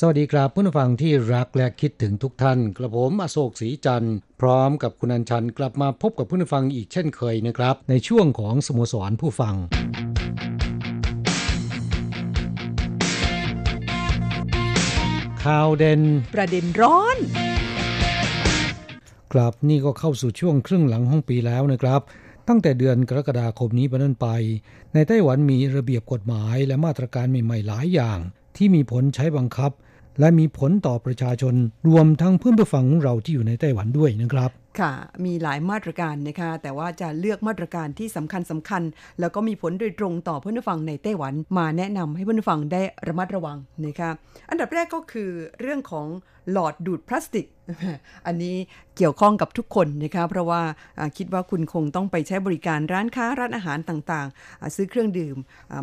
สวัสดีครับผู้ฟังที่รักและคิดถึงทุกท่าน กระผมอโศกศรีจันทร์พร้อมกับคุณอัญชันกลับมาพบกับผู้ฟังอีกเช่นเคยนะครับ ในช่วงของสโมสรผู้ฟังข่าวเด่นประเด็นร้อนครับนี่ก็เข้าสู่ช่วงครึ่งหลังห้องปีแล้วนะครับ ตั้งแต่เดือนกรกฎาคมนี้เป็นต้นไป ในไต้หวันมีระเบียบกฎหมายและมาตรการใหม่ๆหลายอย่าง ที่มีผลใช้บังคับ และมีผลต่อประชาชน รวมทั้งเพื่อนผู้ฟังของเราที่อยู่ในไต้หวันด้วยนะครับ ค่ะ มีหลายมาตรการนะคะ แต่ว่าจะเลือกมาตรการที่สำคัญสำคัญ แล้วก็มีผลโดยตรงต่อเพื่อนผู้ฟังในไต้หวัน มาแนะนำให้เพื่อนผู้ฟังได้ระมัดระวังนะคะ อันดับแรกก็คือเรื่องของ หลอดดูดพลาสติก อันนี้เกี่ยวข้องกับทุกคนนะคะเพราะว่าคิดว่าคุณคงต้องไปใช้บริการร้านค้าร้านอาหารต่างๆ ซื้อเครื่องดื่ม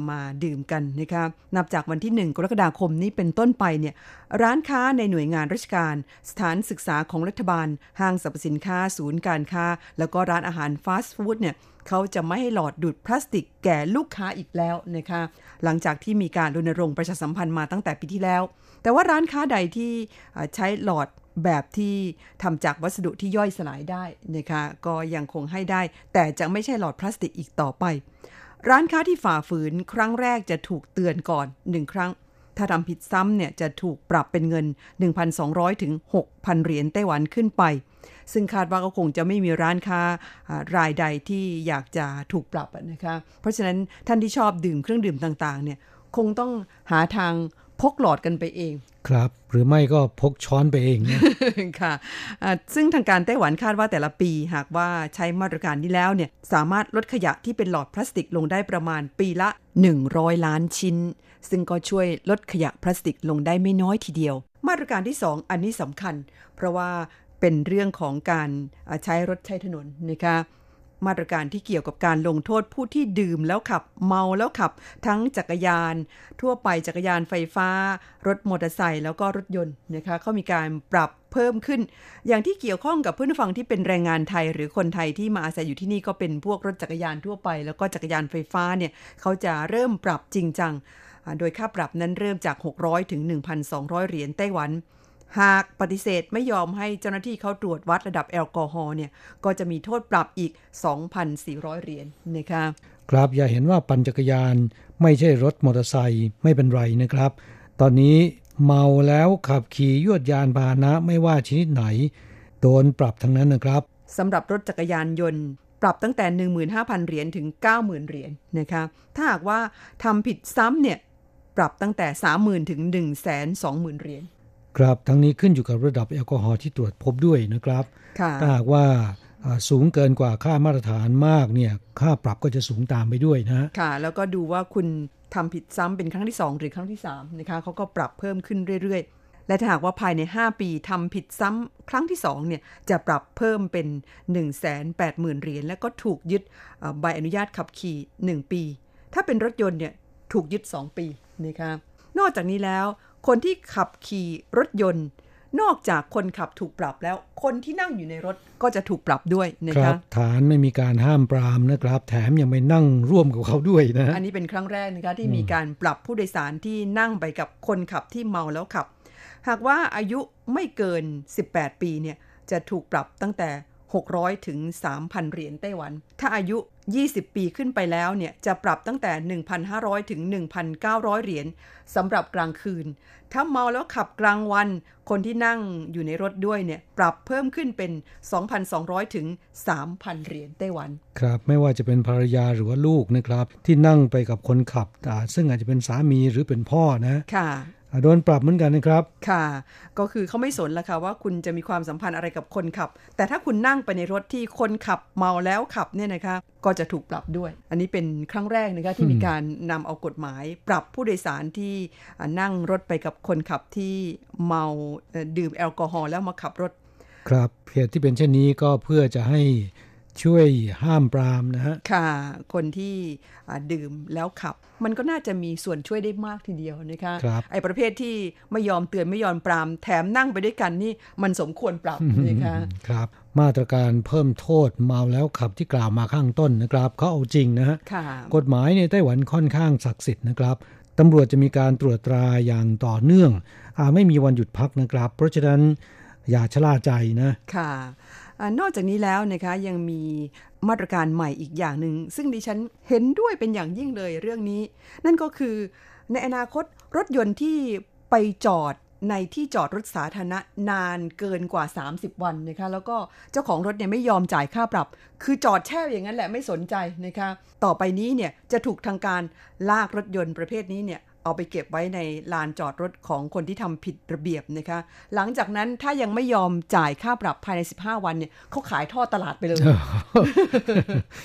มาดื่มกันนะคะนับจากวันที่ 1 กรกฎาคมนี้เป็นต้นไปเนี่ยร้านค้าในหน่วยงานราชการ สถานศึกษาของรัฐบาล ห้างสรรพสินค้า ศูนย์การค้า แล้วก็ร้านอาหารฟาสต์ฟู้ดเนี่ย เขาจะไม่ให้หลอดดูดพลาสติกแก่ลูกค้าอีกแล้วนะคะหลังจากที่มีการรณรงค์ประชาสัมพันธ์มาตั้งแต่ปีที่แล้ว แต่ว่าร้านค้าใดที่ใช้หลอดแบบที่ทำจากวัสดุที่ย่อยสลายได้นะคะก็ยังคงให้ได้ แต่จะไม่ใช่หลอดพลาสติกอีกต่อไป ร้านค้าที่ฝ่าฝืนครั้งแรกจะถูกเตือนก่อน1ครั้ง ถ้าทำผิดซ้ำเนี่ยจะถูกปรับเป็นเงิน 1,200 ถึง 6,000 เหรียญไต้หวันขึ้นไป ซึ่งคาดว่าก็คงจะไม่มีร้านค้ารายใดที่อยากจะถูกปรับนะคะ เพราะฉะนั้นท่านที่ชอบดื่มเครื่องดื่มต่างๆเนี่ยคงต้องหาทางพกหลอดกันไปเอง ครับ หรือไม่ก็พกช้อนไปเองนะค่ะซึ่งทางการไต้หวันคาดว่าแต่ละปี หากว่าใช้มาตรการนี้แล้วเนี่ยสามารถลดขยะที่เป็นหลอดพลาสติกลงได้ประมาณปีละ 100 ล้านชิ้น ซึ่งก็ช่วยลดขยะพลาสติกลงได้ไม่น้อยทีเดียว มาตรการที่ 2 อันนี้สำคัญ เพราะว่า เป็นเรื่องของการใช้รถใช้ถนนนะคะมาตรการที่เกี่ยวกับการลงโทษผู้ที่ดื่มแล้วขับเมาแล้วขับ ทั้งจักรยาน ทั่วไปจักรยานไฟฟ้า รถมอเตอร์ไซค์แล้วก็รถยนต์นะคะเขามีการปรับเพิ่มขึ้น อย่างที่เกี่ยวข้องกับเพื่อนฟังที่เป็นแรงงานไทย หรือคนไทยที่มาอาศัยอยู่ที่นี่ก็เป็นพวกรถจักรยานทั่วไป แล้วก็จักรยานไฟฟ้าเนี่ยเขาจะเริ่มปรับจริงจัง โดยค่าปรับนั้นเริ่มจาก 600 ถึง 1,200 เหรียญไต้หวัน หากปฏิเสธไม่ยอมให้เจ้าหน้าที่เขาตรวจวัดระดับแอลกอฮอล์เนี่ยก็จะมีโทษปรับอีก 2,400 เหรียญนนะคะครับอย่าเห็นว่าปั่นจักรยานไม่ใช่รถมอเตอร์ไซค์ไม่เป็นไรนะครับ ตอนนี้เมาแล้วขับขี่ยวดยานพาหนะไม่ว่าชนิดไหน โดนปรับทั้งนั้นนะครับสำหรับรถจักรยานยนต์ปรับตั้งแต่ 15,000 เหรียญถึง 90,000 เหรียญนนะคะถ้าหากว่าทำผิดซ้ำเนี่ย ปรับตั้งแต่ 30,000 ถึง 120,000 เหรียญ ครับทั้งนี้ขึ้นอยู่กับระดับแอลกอฮอล์ที่ตรวจพบด้วยนะครับถ้าหากว่าสูงเกินกว่าค่ามาตรฐานมากเนี่ยค่าปรับก็จะสูงตามไปด้วยนะค่ะ แล้วก็ดูว่าคุณทำผิดซ้ำเป็นครั้งที่ 2 หรือครั้งที่3นะคะเขาก็ปรับเพิ่มขึ้นเรื่อยๆ และถ้าหากว่าภายใน 5 ปีทำผิดซ้ำครั้งที่2เนี่ยจะปรับเพิ่มเป็น 1 8 0 0 0 0เหรียญแล้วก็ถูกยึดใบอนุญาตขับขี่ 1 ปี ถ้าเป็นรถยนต์เนี่ยถูกยึด 2 ปีนะคะนอกจากนี้แล้ว คนที่ขับขี่รถยนต์ นอกจากคนขับถูกปรับแล้ว คนที่นั่งอยู่ในรถก็จะถูกปรับด้วยนะคะฐานไม่มีการห้ามปรามนะครับ แถมยังไม่นั่งร่วมกับเขาด้วยนะ อันนี้เป็นครั้งแรกนะคะที่มีการปรับผู้โดยสารที่นั่งไปกับคนขับที่เมาแล้วขับ หากว่าอายุไม่เกิน 18 ปีเนี่ยจะถูกปรับตั้งแต่ 600 ถึง 3,000 เหรียญไต้หวัน ถ้าอายุ 20 ปีขึ้นไปแล้วเนี่ยจะปรับตั้งแต่ 1,500 ถึง 1,900 เหรียญสำหรับกลางคืน ถ้าเมาแล้วขับกลางวัน คนที่นั่งอยู่ในรถด้วยเนี่ยปรับเพิ่มขึ้นเป็น 2,200 ถึง 3,000 เหรียญไต้หวัน ครับ ไม่ว่าจะเป็นภรรยาหรือว่าลูกนะครับ ที่นั่งไปกับคนขับอ่าซึ่งอาจจะเป็นสามีหรือเป็นพ่อนะค่ะอ่า โดนปรับเหมือนกันนะครับ ค่ะ ก็คือเขาไม่สนละค่ะว่าคุณจะมีความสัมพันธ์อะไรกับคนขับ แต่ถ้าคุณนั่งไปในรถที่คนขับเมาแล้วขับเนี่ยนะคะก็จะถูกปรับด้วย อันนี้เป็นครั้งแรกนะคะที่มีการนำเอากฎหมาย ปรับผู้โดยสารที่อ่านั่งรถไปกับคนขับที่เมาเอ่อดื่มแอลกอฮอล์แล้วมาขับรถ ครับเหตุที่เป็นเช่นนี้ก็เพื่อจะให้ ช่วยห้ามปรามนะฮะ ค่ะ คนที่อ่าดื่มแล้วขับ มันก็น่าจะมีส่วนช่วยได้มากทีเดียวนะคะครับไอ้ประเภทที่ไม่ยอมเตือนไม่ยอมปรามแถมนั่งไปด้วยกันนี่มันสมควรปรับนะคะครับ มาตรการเพิ่มโทษเมาแล้วขับที่กล่าวมาข้างต้นนะครับเขาเอาจริงนะฮะค่ะกฎหมายในไต้หวันค่อนข้างศักดิ์สิทธิ์นะครับตำรวจจะมีการตรวจตราอย่างต่อเนื่องอาไม่มีวันหยุดพักนะครับ เพราะฉะนั้นอย่าชะล่าใจนะ ค่ะอา นอกจากนี้แล้วนะคะยังมีมาตรการใหม่อีกอย่างหนึ่งซึ่งดิฉันเห็นด้วยเป็นอย่างยิ่งเลยเรื่องนี้ นั่นก็คือในอนาคตรถยนต์ที่ไปจอดในที่จอดรถสาธารณะนานเกินกว่า 30 วันนะคะแล้วก็เจ้าของรถเนี่ยไม่ยอมจ่ายค่าปรับ คือจอดแช่อย่างนั้นแหละไม่สนใจนะคะต่อไปนี้เนี่ยจะถูกทางการลากรถยนต์ประเภทนี้เนี่ย เอาไปเก็บไว้ในลานจอดรถของคนที่ทำผิดระเบียบนะคะ หลังจากนั้นถ้ายังไม่ยอมจ่ายค่าปรับภายใน 15 วันเนี่ยเขาขายทอดตลาดไปเลย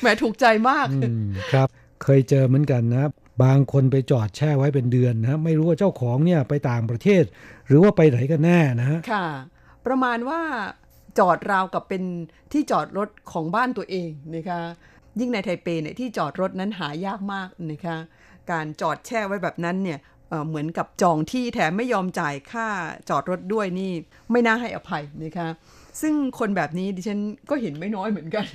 แหมถูกใจมากอืมครับ เคยเจอเหมือนกันนะบางคนไปจอดแช่ไว้เป็นเดือนนะไม่รู้ว่าเจ้าของเนี่ยไปต่างประเทศ หรือว่าไปไหนกันแน่นะฮะค่ะ ประมาณว่าจอดราวกับเป็นที่จอดรถของบ้านตัวเองนะคะยิ่งในไทเปเนี่ยที่จอดรถนั้นหายากมากนะคะ การจอดแช่ไว้แบบนั้นเนี่ยเเหมือนกับจองที่แถมไม่ยอมจ่ายค่าจอดรถด้วยนี่ไม่น่าให้อภัยนะคะซึ่งคนแบบนี้ดิฉันก็เห็นไม่น้อยเหมือนกัน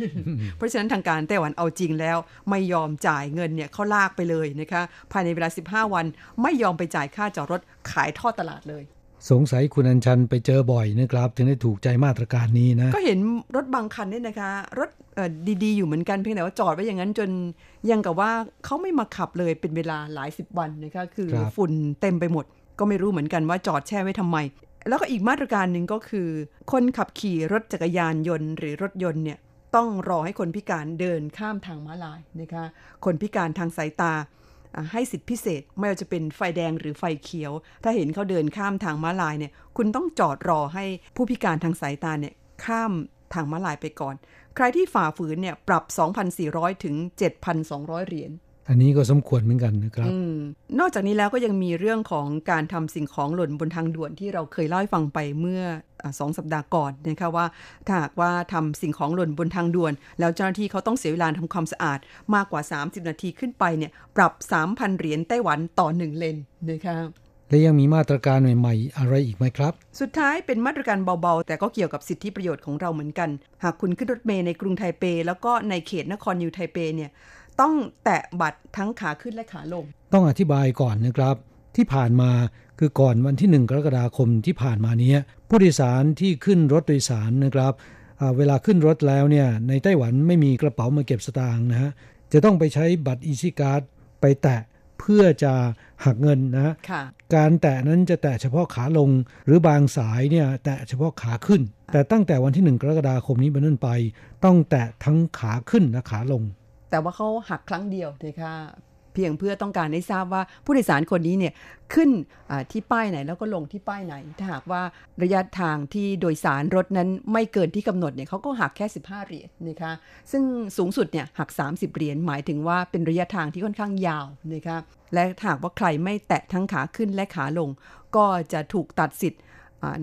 เพราะฉะนั้นทางการไต้หวันเอาจริงแล้ว ไม่ยอมจ่ายเงินเนี่ยเขาลากไปเลยนะคะ ภายในเวลา 15 วันไม่ยอมไปจ่ายค่าจอดรถขายทอดตลาดเลย สงสัยคุณอัญชันไปเจอบ่อยนะครับ ถึงได้ถูกใจมาตรการนี้นะ ก็เห็นรถบางคันเนี่ยนะคะ รถเอ่อดีๆ อยู่เหมือนกันเพียงแต่ว่าจอดไว้อย่างนั้นจนยังกับว่าเขาไม่มาขับเลยเป็นเวลาหลายสิบวันนะคะคือครับฝุ่นเต็มไปหมด ก็ไม่รู้เหมือนกันว่าจอดแช่ไว้ทำไม แล้วก็อีกมาตรการหนึ่งก็คือ คนขับขี่รถจักรยานยนต์ หรือรถยนต์เนี่ยต้องรอให้คนพิการเดินข้ามทางม้าลายนะคะคนพิการทางสายตาอ่า ให้สิทธิพิเศษ ไม่ว่าจะเป็นไฟแดงหรือไฟเขียว ถ้าเห็นเขาเดินข้ามทางม้าลายเนี่ย คุณต้องจอดรอให้ผู้พิการทางสายตาเนี่ยข้ามทางม้าลายไปก่อน ใครที่ฝ่าฝืนเนี่ยปรับ 2,400 ถึง 7,200 เหรียญอันนี้ก็สมควรเหมือนกันนะครับอืมนอกจากนี้แล้วก็ยังมีเรื่องของการทำสิ่งของหล่นบนทางด่วนที่เราเคยเล่าให้ฟังไปเมื่ออา สองสัปดาห์ก่อนนะคะว่าถ้าหากว่าทำสิ่งของหล่นบนทางด่วน แล้วเจ้าหน้าที่เขาต้องเสียเวลาทำความสะอาดมากกว่า 30 นาทีขึ้นไปเนี่ยปรับ 3,000 เหรียญไต้หวันต่อ 1 เลนนะคะและยังมีมาตรการใหม่ๆ อะไรอีกไหมครับ สุดท้ายเป็นมาตรการเบาๆ แต่ก็เกี่ยวกับสิทธิประโยชน์ของเราเหมือนกัน หากคุณขึ้นรถเมล์ในกรุงไทเป แล้วก็ในเขตนครนิวไทเปเนี่ยต้องแตะบัตรทั้งขาขึ้นและขาลง ต้องอธิบายก่อนนะครับ ที่ผ่านมา คือก่อนวันที่ 1 กรกฎาคมที่ผ่านมาเนี้ยผู้โดยสารที่ขึ้นรถโดยสารนะครับอ่าเวลาขึ้นรถแล้วเนี่ยในไต้หวันไม่มีกระเป๋ามาเก็บสตางค์นะฮะจะต้องไปใช้บัตร EasyCard ไปแตะเพื่อจะหักเงินนะฮะค่ะการแตะนั้นจะแตะเฉพาะขาลงหรือบางสายเนี่ยแตะเฉพาะขาขึ้น แต่ตั้งแต่วันที่1กรกฎาคมนี้เป็นต้นไป ต้องแตะทั้งขาขึ้นและขาลง แต่ว่าเขาหักครั้งเดียวนะคะ เพียงเพื่อต้องการให้ทราบว่าผู้โดยสารคนนี้เนี่ยขึ้นที่ป้ายไหนแล้วก็ลงที่ป้ายไหน ถ้าหากว่าระยะทางที่โดยสารรถนั้นไม่เกินที่กำหนดเนี่ยเขาก็หักแค่ 15 เหรียญนะคะซึ่งสูงสุดเนี่ยหัก 30 เหรียญหมายถึงว่าเป็นระยะทางที่ค่อนข้างยาวนะคะและถ้าหากว่าใครไม่แตะทั้งขาขึ้นและขาลง ก็จะถูกตัดสิทธิ์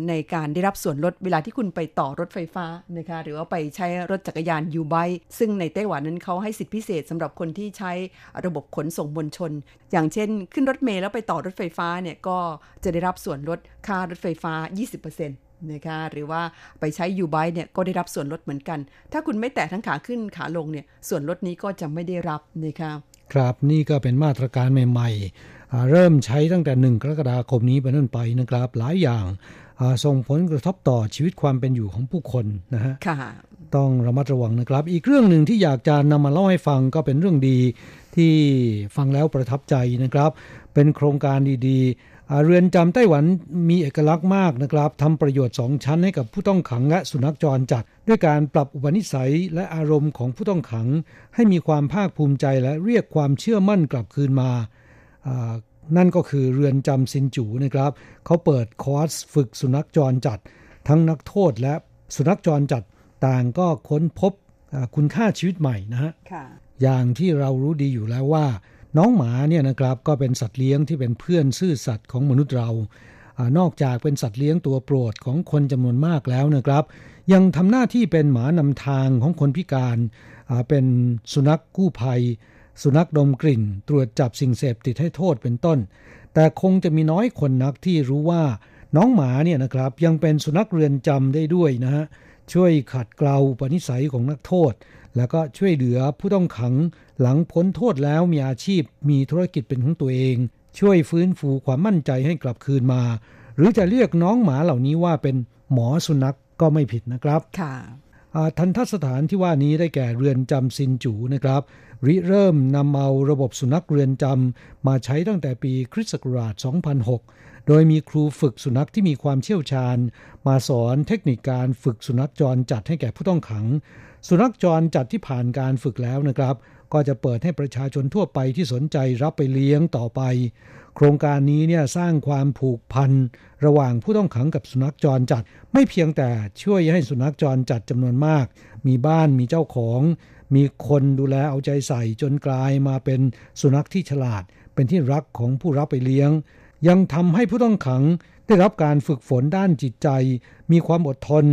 ในการได้รับส่วนลดเวลาที่คุณไปต่อรถไฟฟ้านะคะหรือว่าไปใช้รถจักรยานยูไบซึ่งในไต้หวันนั้นเขาให้สิทธิพิเศษสำหรับคนที่ใช้ระบบขนส่งมวลชน อย่างเช่น ขึ้นรถเมล์แล้วไปต่อรถไฟฟ้าเนี่ยก็จะได้รับส่วนลดค่ารถไฟฟ้า 20%นะคะหรือว่าไปใช้ยูไบเนี่ยก็ได้รับส่วนลดเหมือนกัน ถ้าคุณไม่แตะทั้งขาขึ้นขาลงเนี่ยส่วนลดนี้ก็จะไม่ได้รับนะคะครับนี่ก็เป็นมาตรการใหม่ ๆ เริ่มใช้ตั้งแต่ 1 กรกฎาคมนี้เป็นต้นไปนะครับ หลายอย่าง ส่งผลกระทบต่อชีวิตความเป็นอยู่ของผู้คนนะฮะค่ะต้องระมัดระวังนะครับ อีกเรื่องหนึ่งที่อยากจะนำมาเล่าให้ฟังก็เป็นเรื่องดีที่ฟังแล้วประทับใจนะครับ เป็นโครงการดีๆ เรือนจำไต้หวันมีเอกลักษณ์มากนะครับทำประโยชน์สองชั้นให้กับผู้ต้องขังและสุนัขจรจัด ด้วยการปรับอุปนิสัยและอารมณ์ของผู้ต้องขัง ให้มีความภาคภูมิใจและเรียกความเชื่อมั่นกลับคืนมา นั่นก็คือเรือนจำซินจูนะครับ เขาเปิดคอร์สฝึกสุนัขจรจัด ทั้งนักโทษและสุนัขจรจัดต่างก็ค้นพบคุณค่าชีวิตใหม่นะฮะอย่างที่เรารู้ดีอยู่แล้วว่า น้องหมาเนี่ยนะครับก็เป็นสัตว์เลี้ยงที่เป็นเพื่อนซื่อสัตย์ของมนุษย์เราอนอกจากเป็นสัตว์เลี้ยงตัวโปรดของคนจำนวนมากแล้วนะครับ ยังทำหน้าที่เป็นหมานำทางของคนพิการ เป็นสุนัขกู้ภัย สุนัขดมกลิ่น ตรวจจับสิ่งเสพติดให้โทษเป็นต้น แต่คงจะมีน้อยคนนักที่รู้ว่าน้องหมาเนี่ยนะครับยังเป็นสุนัขเรือนจำได้ด้วยนะฮะช่วยขัดเกลาปณิสัยของนักโทษ แล้วก็ช่วยเหลือผู้ต้องขังหลังพ้นโทษแล้วมีอาชีพ มีธุรกิจเป็นของตัวเอง ช่วยฟื้นฟูความมั่นใจให้กลับคืนมา หรือจะเรียกน้องหมาเหล่านี้ว่าเป็นหมอสุนัขกก็ไม่ผิดนะครับ ค่ะทันทสถานที่ว่านี้ได้แก่เรือนจำซินจูนะครับ ริเริ่มนำเอาระบบสุนัขเรือนจำมาใช้ตั้งแต่ปีคริสต์ศักราช 2006 โดยมีครูฝึกสุนัขที่มีความเชี่ยวชาญ มาสอนเทคนิคการฝึกสุนัขจรจัดให้แก่ผู้ต้องขัง สุนัขจรจัดที่ผ่านการฝึกแล้วนะครับ ก็จะเปิดให้ประชาชนทั่วไปที่สนใจรับไปเลี้ยงต่อไป โครงการนี้เนี่ยสร้างความผูกพันระหว่างผู้ต้องขังกับสุนัขจรจัด ไม่เพียงแต่ช่วยให้สุนัขจรจัดจำนวนมาก มีบ้านมีเจ้าของ มีคนดูแลเอาใจใส่จนกลายมาเป็นสุนัขที่ฉลาด เป็นที่รักของผู้รับไปเลี้ยง ยังทำให้ผู้ต้องขังได้รับการฝึกฝนด้านจิตใจ มีความอดทน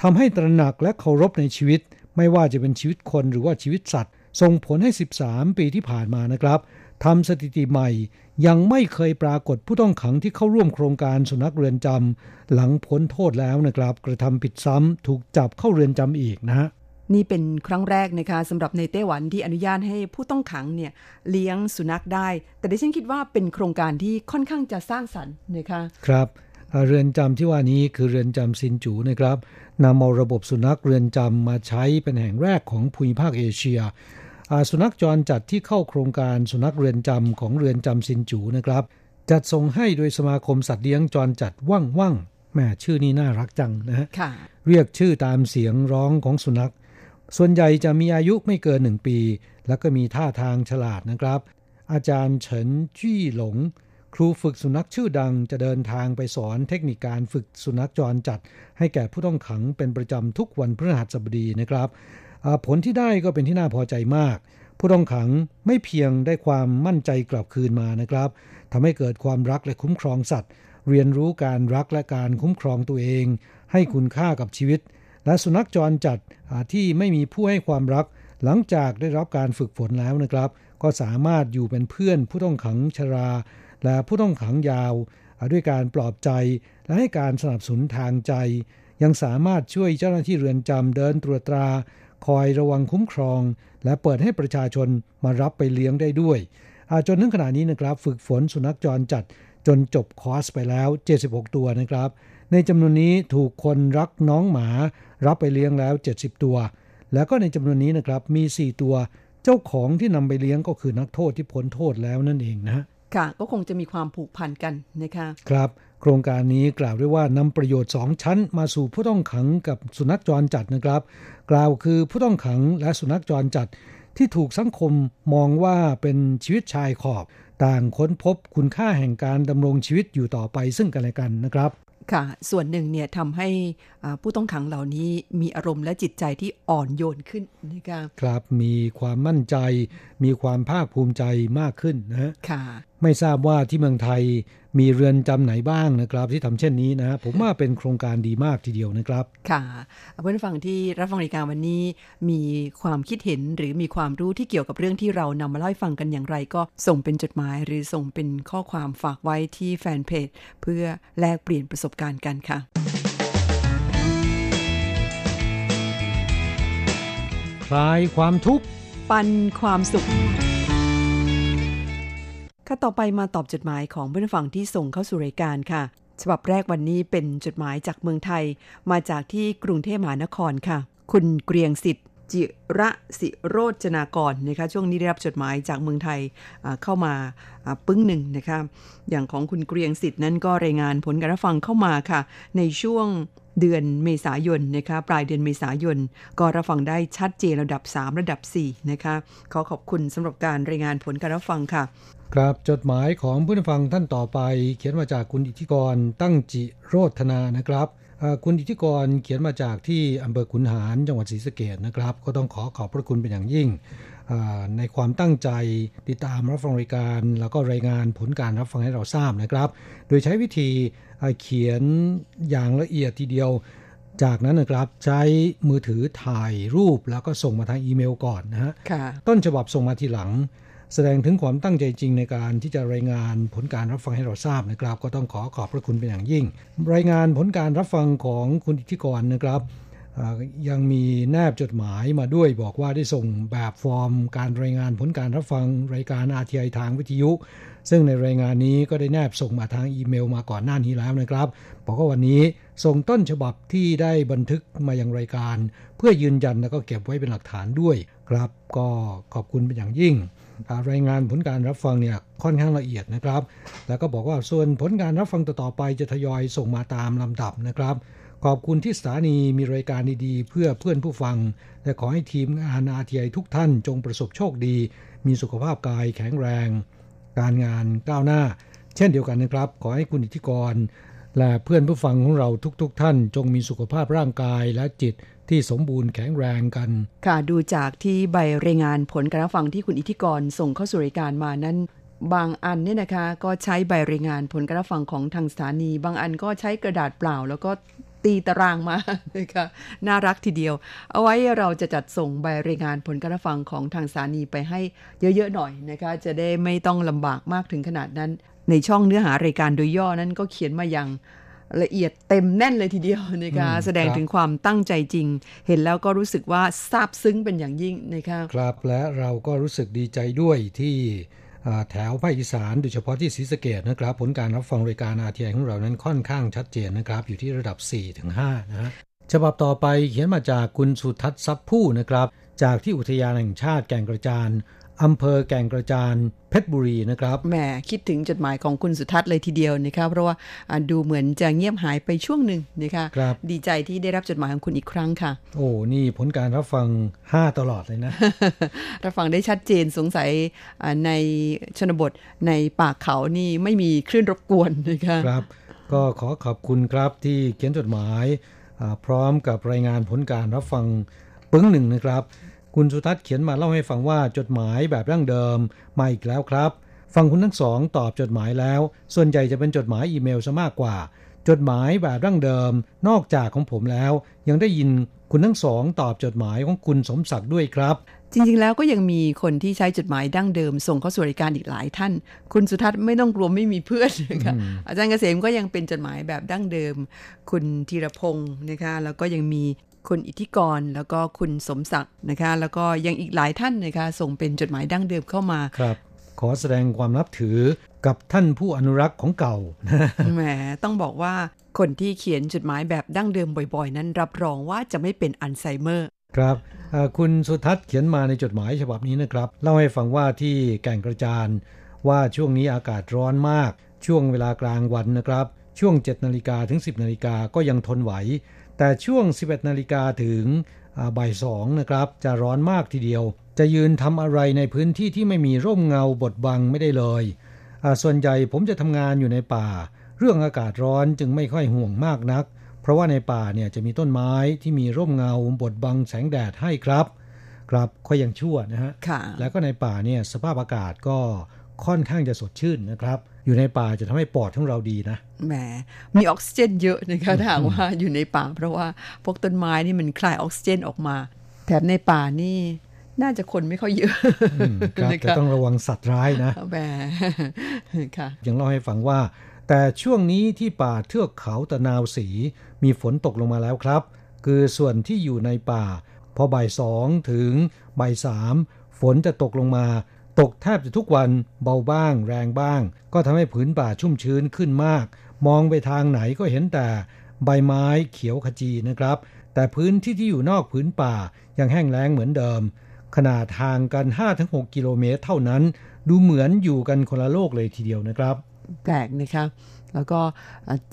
ทำให้ตระหนักและเคารพในชีวิต ไม่ว่าจะเป็นชีวิตคนหรือว่าชีวิตสัตว์ ส่งผลให้ 13 ปีที่ผ่านมานะครับทำสถิติใหม่ ยังไม่เคยปรากฏผู้ต้องขังที่เข้าร่วมโครงการสุนัขเรือนจำหลังพ้นโทษแล้วนะครับ กระทำผิดซ้ำถูกจับเข้าเรือนจำอีกนะฮะ นี่เป็นครั้งแรกนะคะสำหรับในไต้หวันที่อนุญาตให้ผู้ต้องขังเนี่ยเลี้ยงสุนัขได้ แต่ดิฉันคิดว่าเป็นโครงการที่ค่อนข้างจะสร้างสรรค์นะคะครับเรือนจำที่ว่านี้คือเรือนจำซินจูนะครับนำเอาระบบสุนัขเรือนจำมาใช้เป็นแห่งแรกของภูมิภาคเอเชียสุนัขจรจัดที่เข้าโครงการสุนัขเรือนจำของเรือนจำซินจูนะครับ จัดส่งให้โดยสมาคมสัตว์เลี้ยงจรจัดว่างว่างแม่ชื่อนี้น่ารักจังนะฮะเรียกชื่อตามเสียงร้องของสุนัข ส่วนใหญ่จะมีอายุไม่เกินหนึ่งปี แล้วก็มีท่าทางฉลาดนะครับ อาจารย์เฉินจี้หลง ครูฝึกสุนัขชื่อดังจะเดินทางไปสอนเทคนิคการฝึกสุนัขจรจัด ให้แก่ผู้ต้องขังเป็นประจำทุกวันพฤหัสบดีนะครับ ผลที่ได้ก็เป็นที่น่าพอใจมาก ผู้ต้องขังไม่เพียงได้ความมั่นใจกลับคืนมานะครับทำให้เกิดความรักและคุ้มครองสัตว์ เรียนรู้การรักและการคุ้มครองตัวเอง ให้คุณค่ากับชีวิต และสุนัขจรจัด ที่ไม่มีผู้ให้ความรัก หลังจากได้รับการฝึกฝนแล้วนะครับ ก็สามารถอยู่เป็นเพื่อนผู้ต้องขังชรา และผู้ต้องขังยาว ด้วยการปลอบใจและให้การสนับสนุนทางใจ ยังสามารถช่วยเจ้าหน้าที่เรือนจำเดินตรวจตรา คอยระวังคุ้มครอง และเปิดให้ประชาชนมารับไปเลี้ยงได้ด้วยจนถึงขณะนี้นะครับ ฝึกฝนสุนัขจรจัดจนจบคอร์สไปแล้ว 76 ตัวนะครับ ในจำนวนนี้ถูกคนรักน้องหมา รับไปเลี้ยงแล้ว 70 ตัว แล้วก็ในจำนวนนี้นะครับมี 4 ตัว เจ้าของที่นำไปเลี้ยงก็คือนักโทษที่พ้นโทษแล้วนั่นเองนะค่ะก็คงจะมีความผูกพันกันนะคะครับ โครงการนี้กล่าวได้ว่านำประโยชน์ 2 ชั้นมาสู่ผู้ต้องขังกับสุนัขจรจัดนะครับ กล่าวคือผู้ต้องขังและสุนัขจรจัดที่ถูกสังคมมองว่าเป็นชีวิตชายขอบ ต่างค้นพบคุณค่าแห่งการดำรงชีวิตอยู่ต่อไปซึ่งกันและกันนะครับ ค่ะ ส่วนหนึ่งเนี่ยทำให้ผู้ต้องขังเหล่านี้มีอารมณ์และจิตใจที่อ่อนโยนขึ้นนะคะครับมีความมั่นใจ มีความภาคภูมิใจมากขึ้นนะค่ะ ไม่ทราบว่าที่เมืองไทยมีเรือนจำไหนบ้างนะครับ ที่ทำเช่นนี้นะผมว่าเป็นโครงการดีมากทีเดียวนะครับ ค่ะเพื่อนฟังที่รับฟังรายการวันนี้ มีความคิดเห็นหรือมีความรู้ที่เกี่ยวกับเรื่องที่เรานำมาเล่าให้ฟังกันอย่างไร ก็ส่งเป็นจดหมาย หรือส่งเป็นข้อความฝากไว้ที่แฟนเพจเพื่อแลกเปลี่ยนประสบการณ์กันค่ะคลายความทุกข์ปันความสุข ค่ะต่อไปมาตอบจดหมายของเพื่อนฟังที่ส่งเข้าสู่รายการค่ะ ฉบับแรกวันนี้เป็นจดหมายจากเมืองไทย มาจากที่กรุงเทพมหานครค่ะ คุณเกรียงสิทธิ์จิระสิโรจนากรนะคะช่วงนี้ได้รับจดหมายจากเมืองไทยเข้ามาปึ้งหนึ่งนะคะอย่างของคุณเกรียงสิทธิ์นั้นก็รายงานผลการฟังเข้ามาค่ะ ในช่วง เดือนเมษายนนะคะปลายเดือนเมษายน ก็รับฟังได้ชัดเจนระดับ 3 ระดับ 4 นะคะ ขอขอบคุณสำหรับการรายงานผลการรับฟังค่ะ ครับจดหมายของผู้ฟังท่านต่อไป เขียนมาจากคุณอิทธิกรตั้งจิโรธนานะครับคุณอิทธิกรเขียนมาจากที่อำเภอขุนหารจังหวัดศรีสะเกดนะครับ ก็ต้องขอขอบพระคุณเป็นอย่างยิ่ง ในความตั้งใจติดตามรับฟังรายการ แล้วก็รายงานผลการรับฟังให้เราทราบนะครับ โดยใช้วิธี เขียนอย่างละเอียดทีเดียว จากนั้นนะครับใช้มือถือถ่ายรูปแล้วก็ส่งมาทางอีเมลก่อนนะฮะต้นฉบับส่งมาทีหลัง แสดงถึงความตั้งใจจริงในการที่จะรายงานผลการรับฟังให้เราทราบนะครับ ก็ต้องขอขอบพระคุณเป็นอย่างยิ่ง รายงานผลการรับฟังของคุณอิทธิกรนะครับยังมีแนบจดหมายมาด้วยบอกว่าได้ส่งแบบฟอร์มการรายงานผลการรับฟังรายการอาทีไอทางวิทยุ ซึ่งในรายงานนี้ก็ได้แนบส่งมาทางอีเมลมาก่อนหน้านี้แล้วนะครับบอกว่าวันนี้ส่งต้นฉบับที่ได้บันทึกมายังรายการ เพื่อยืนยันแล้วก็เก็บไว้เป็นหลักฐานด้วยครับ ก็ขอบคุณเป็นอย่างยิ่งรายงานผลการรับฟังเนี่ยค่อนข้างละเอียดนะครับ แล้วก็บอกว่าส่วนผลการรับฟังต่อไปจะทยอยส่งมาตามลำดับนะครับ ขอบคุณที่สถานีมีรายการดีๆเพื่อเพื่อนผู้ฟัง และขอให้ทีมงานอาทีไอทุกท่านจงประสบโชคดี มีสุขภาพกายแข็งแรง การงานก้าวหน้า เช่นเดียวกันนะครับ ขอให้คุณอิทธิกร และเพื่อนผู้ฟังของเราทุกๆทท่าน จงมีสุขภาพร่างกายและจิตที่สมบูรณ์แข็งแรงกัน ค่ะดูจากที่ใบรายงานผลการฟังที่คุณอิทธิกรส่งเข้าสู่รายการมานั้น บางอันเนี่ยนะคะ ก็ใช้ใบรายงานผลการฟังของทางสถานี บางอันก็ใช้กระดาษเปล่า แล้วก็ ตีตารางมานะคะน่ารักทีเดียว เอาไว้เราจะจัดส่งใบรายงานผลการฟังของทางสถานีไปให้เยอะ ๆ หน่อยนะคะ จะได้ไม่ต้องลำบากมากถึงขนาดนั้น ในช่องเนื้อหารายการโดยย่อนั้นก็เขียนมาอย่างละเอียดเต็มแน่นเลยทีเดียวนะคะแสดงถึงความตั้งใจจริง เห็นแล้วก็รู้สึกว่าซาบซึ้งเป็นอย่างยิ่งนะคะครับและเราก็รู้สึกดีใจด้วยที่ แถวภาคอีสานโดยเฉพาะที่ศรีสะเกดนะครับ ผลการรับฟังรายการอาทีไอของเรานั้นค่อนข้างชัดเจนนะครับ อยู่ที่ระดับ 4-5นะฉบับต่อไปเขียนมาจากคุณสุทัศน์ซับผู้นะครับ จากที่อุทยานแห่งชาติแก่งกระจาน อำเภอแก่งกระจานเพชรบุรีนะครับ แหมคิดถึงจดหมายของคุณสุทัศน์เลยทีเดียวนะคะเพราะว่าดูเหมือนจะเงียบหายไปช่วงหนึ่งนะคะคดีใจที่ได้รับจดหมายของคุณอีกครั้งค่ะ โอ้ นี่ผลการรับฟัง 5 ตลอดเลยนะ รับฟังได้ชัดเจนสงสัยในชนบทในป่าเขานี่ไม่มีคลื่นรบกวนนะคะครับ ก็ขอขอบคุณครับที่เขียนจดหมาย พร้อมกับรายงานผลการรับฟังปึ้งหนึ่งนะครับ คุณสุทัศน์เขียนมาเล่าให้ฟังว่าจดหมายแบบร่างเดิมมาอีกแล้วครับฟังคุณทั้งสองตอบจดหมายแล้ว ส่วนใหญ่จะเป็นจดหมายอีเมลซะมากกว่า จดหมายแบบร่างเดิม นอกจากของผมแล้ว ยังได้ยินคุณทั้งสองตอบจดหมายของคุณสมศักดิ์ด้วยครับ จริงๆแล้วก็ยังมีคนที่ใช้จดหมายดั้งเดิม ส่งเข้าสู่รายการอีกหลายท่าน คุณสุทัศน์ไม่ต้องกลัวไม่มีเพื่อนนะคะอาจารย์เกษมก็ยังเป็นจดหมายแบบดั้งเดิม คุณธีรพงศ์นะคะแล้วก็ยังมี คุณอิทธิกร แล้วก็คุณสมศักดิ์นะคะ แล้วก็ยังอีกหลายท่านนะคะส่งเป็นจดหมายดั้งเดิมเข้ามาครับ ขอแสดงความนับถือกับท่านผู้อนุรักษ์ของเก่าแหมต้องบอกว่าคนที่เขียนจดหมายแบบดั้งเดิมบ่อยๆ นั้นรับรองว่าจะไม่เป็นอัลไซเมอร์ ครับคุณสุทัศน์เขียนมาในจดหมายฉบับนี้นะครับ เล่าให้ฟังว่าที่แก่งกระจานว่าช่วงนี้อากาศร้อนมาก ช่วงเวลากลางวันนะครับ ช่วง7นาฬิกาถึง 10นาฬิกาก็ยังทนไหว แต่ช่วง 11 นาฬิกาถึงบ่ายสองนะครับ จะร้อนมากทีเดียว จะยืนทำอะไรในพื้นที่ที่ไม่มีร่มเงาบดบังไม่ได้เลย ส่วนใหญ่ผมจะทำงานอยู่ในป่า เรื่องอากาศร้อนจึงไม่ค่อยห่วงมากนัก เพราะว่าในป่าเนี่ยจะมีต้นไม้ที่มีร่มเงาบดบังแสงแดดให้ครับ ครับค่อยยังชั่วนะฮะ แล้วก็ในป่าเนี่ยสภาพอากาศก็ค่อนข้างจะสดชื่นนะครับ อยู่ในป่าจะทำให้ปอดของเราดีนะ แหม มีออกซิเจนเยอะนะคะถ้าหากว่าอยู่ในป่า เพราะว่าพวกต้นไม้นี่มันคลายออกซิเจนออกมา แถมในป่านี่น่าจะคนไม่ค่อยเยอะครับแต่ต้องระวังสัตว์ร้ายนะแหมค่ะยังเล่าให้ฟังว่า แต่ช่วงนี้ที่ป่าเทือกเขาตะนาวสี มีฝนตกลงมาแล้วครับ คือส่วนที่อยู่ในป่า พอบ่ายสองถึงบ่ายสามฝนจะตกลงมา ตกแทบจะทุกวันเบาบ้าง แรงบ้าง ก็ทำให้ผืนป่าชุ่มชื้นขึ้นมาก มองไปทางไหนก็เห็นแต่ใบไม้เขียวขจีนะครับ แต่พื้นที่ที่อยู่นอกพื้นป่ายังแห้งแล้งเหมือนเดิม ขนาดทางกัน 5-6 กิโลเมตรเท่านั้น ดูเหมือนอยู่กันคนละโลกเลยทีเดียวนะครับ แปลกนะคะแล้วก็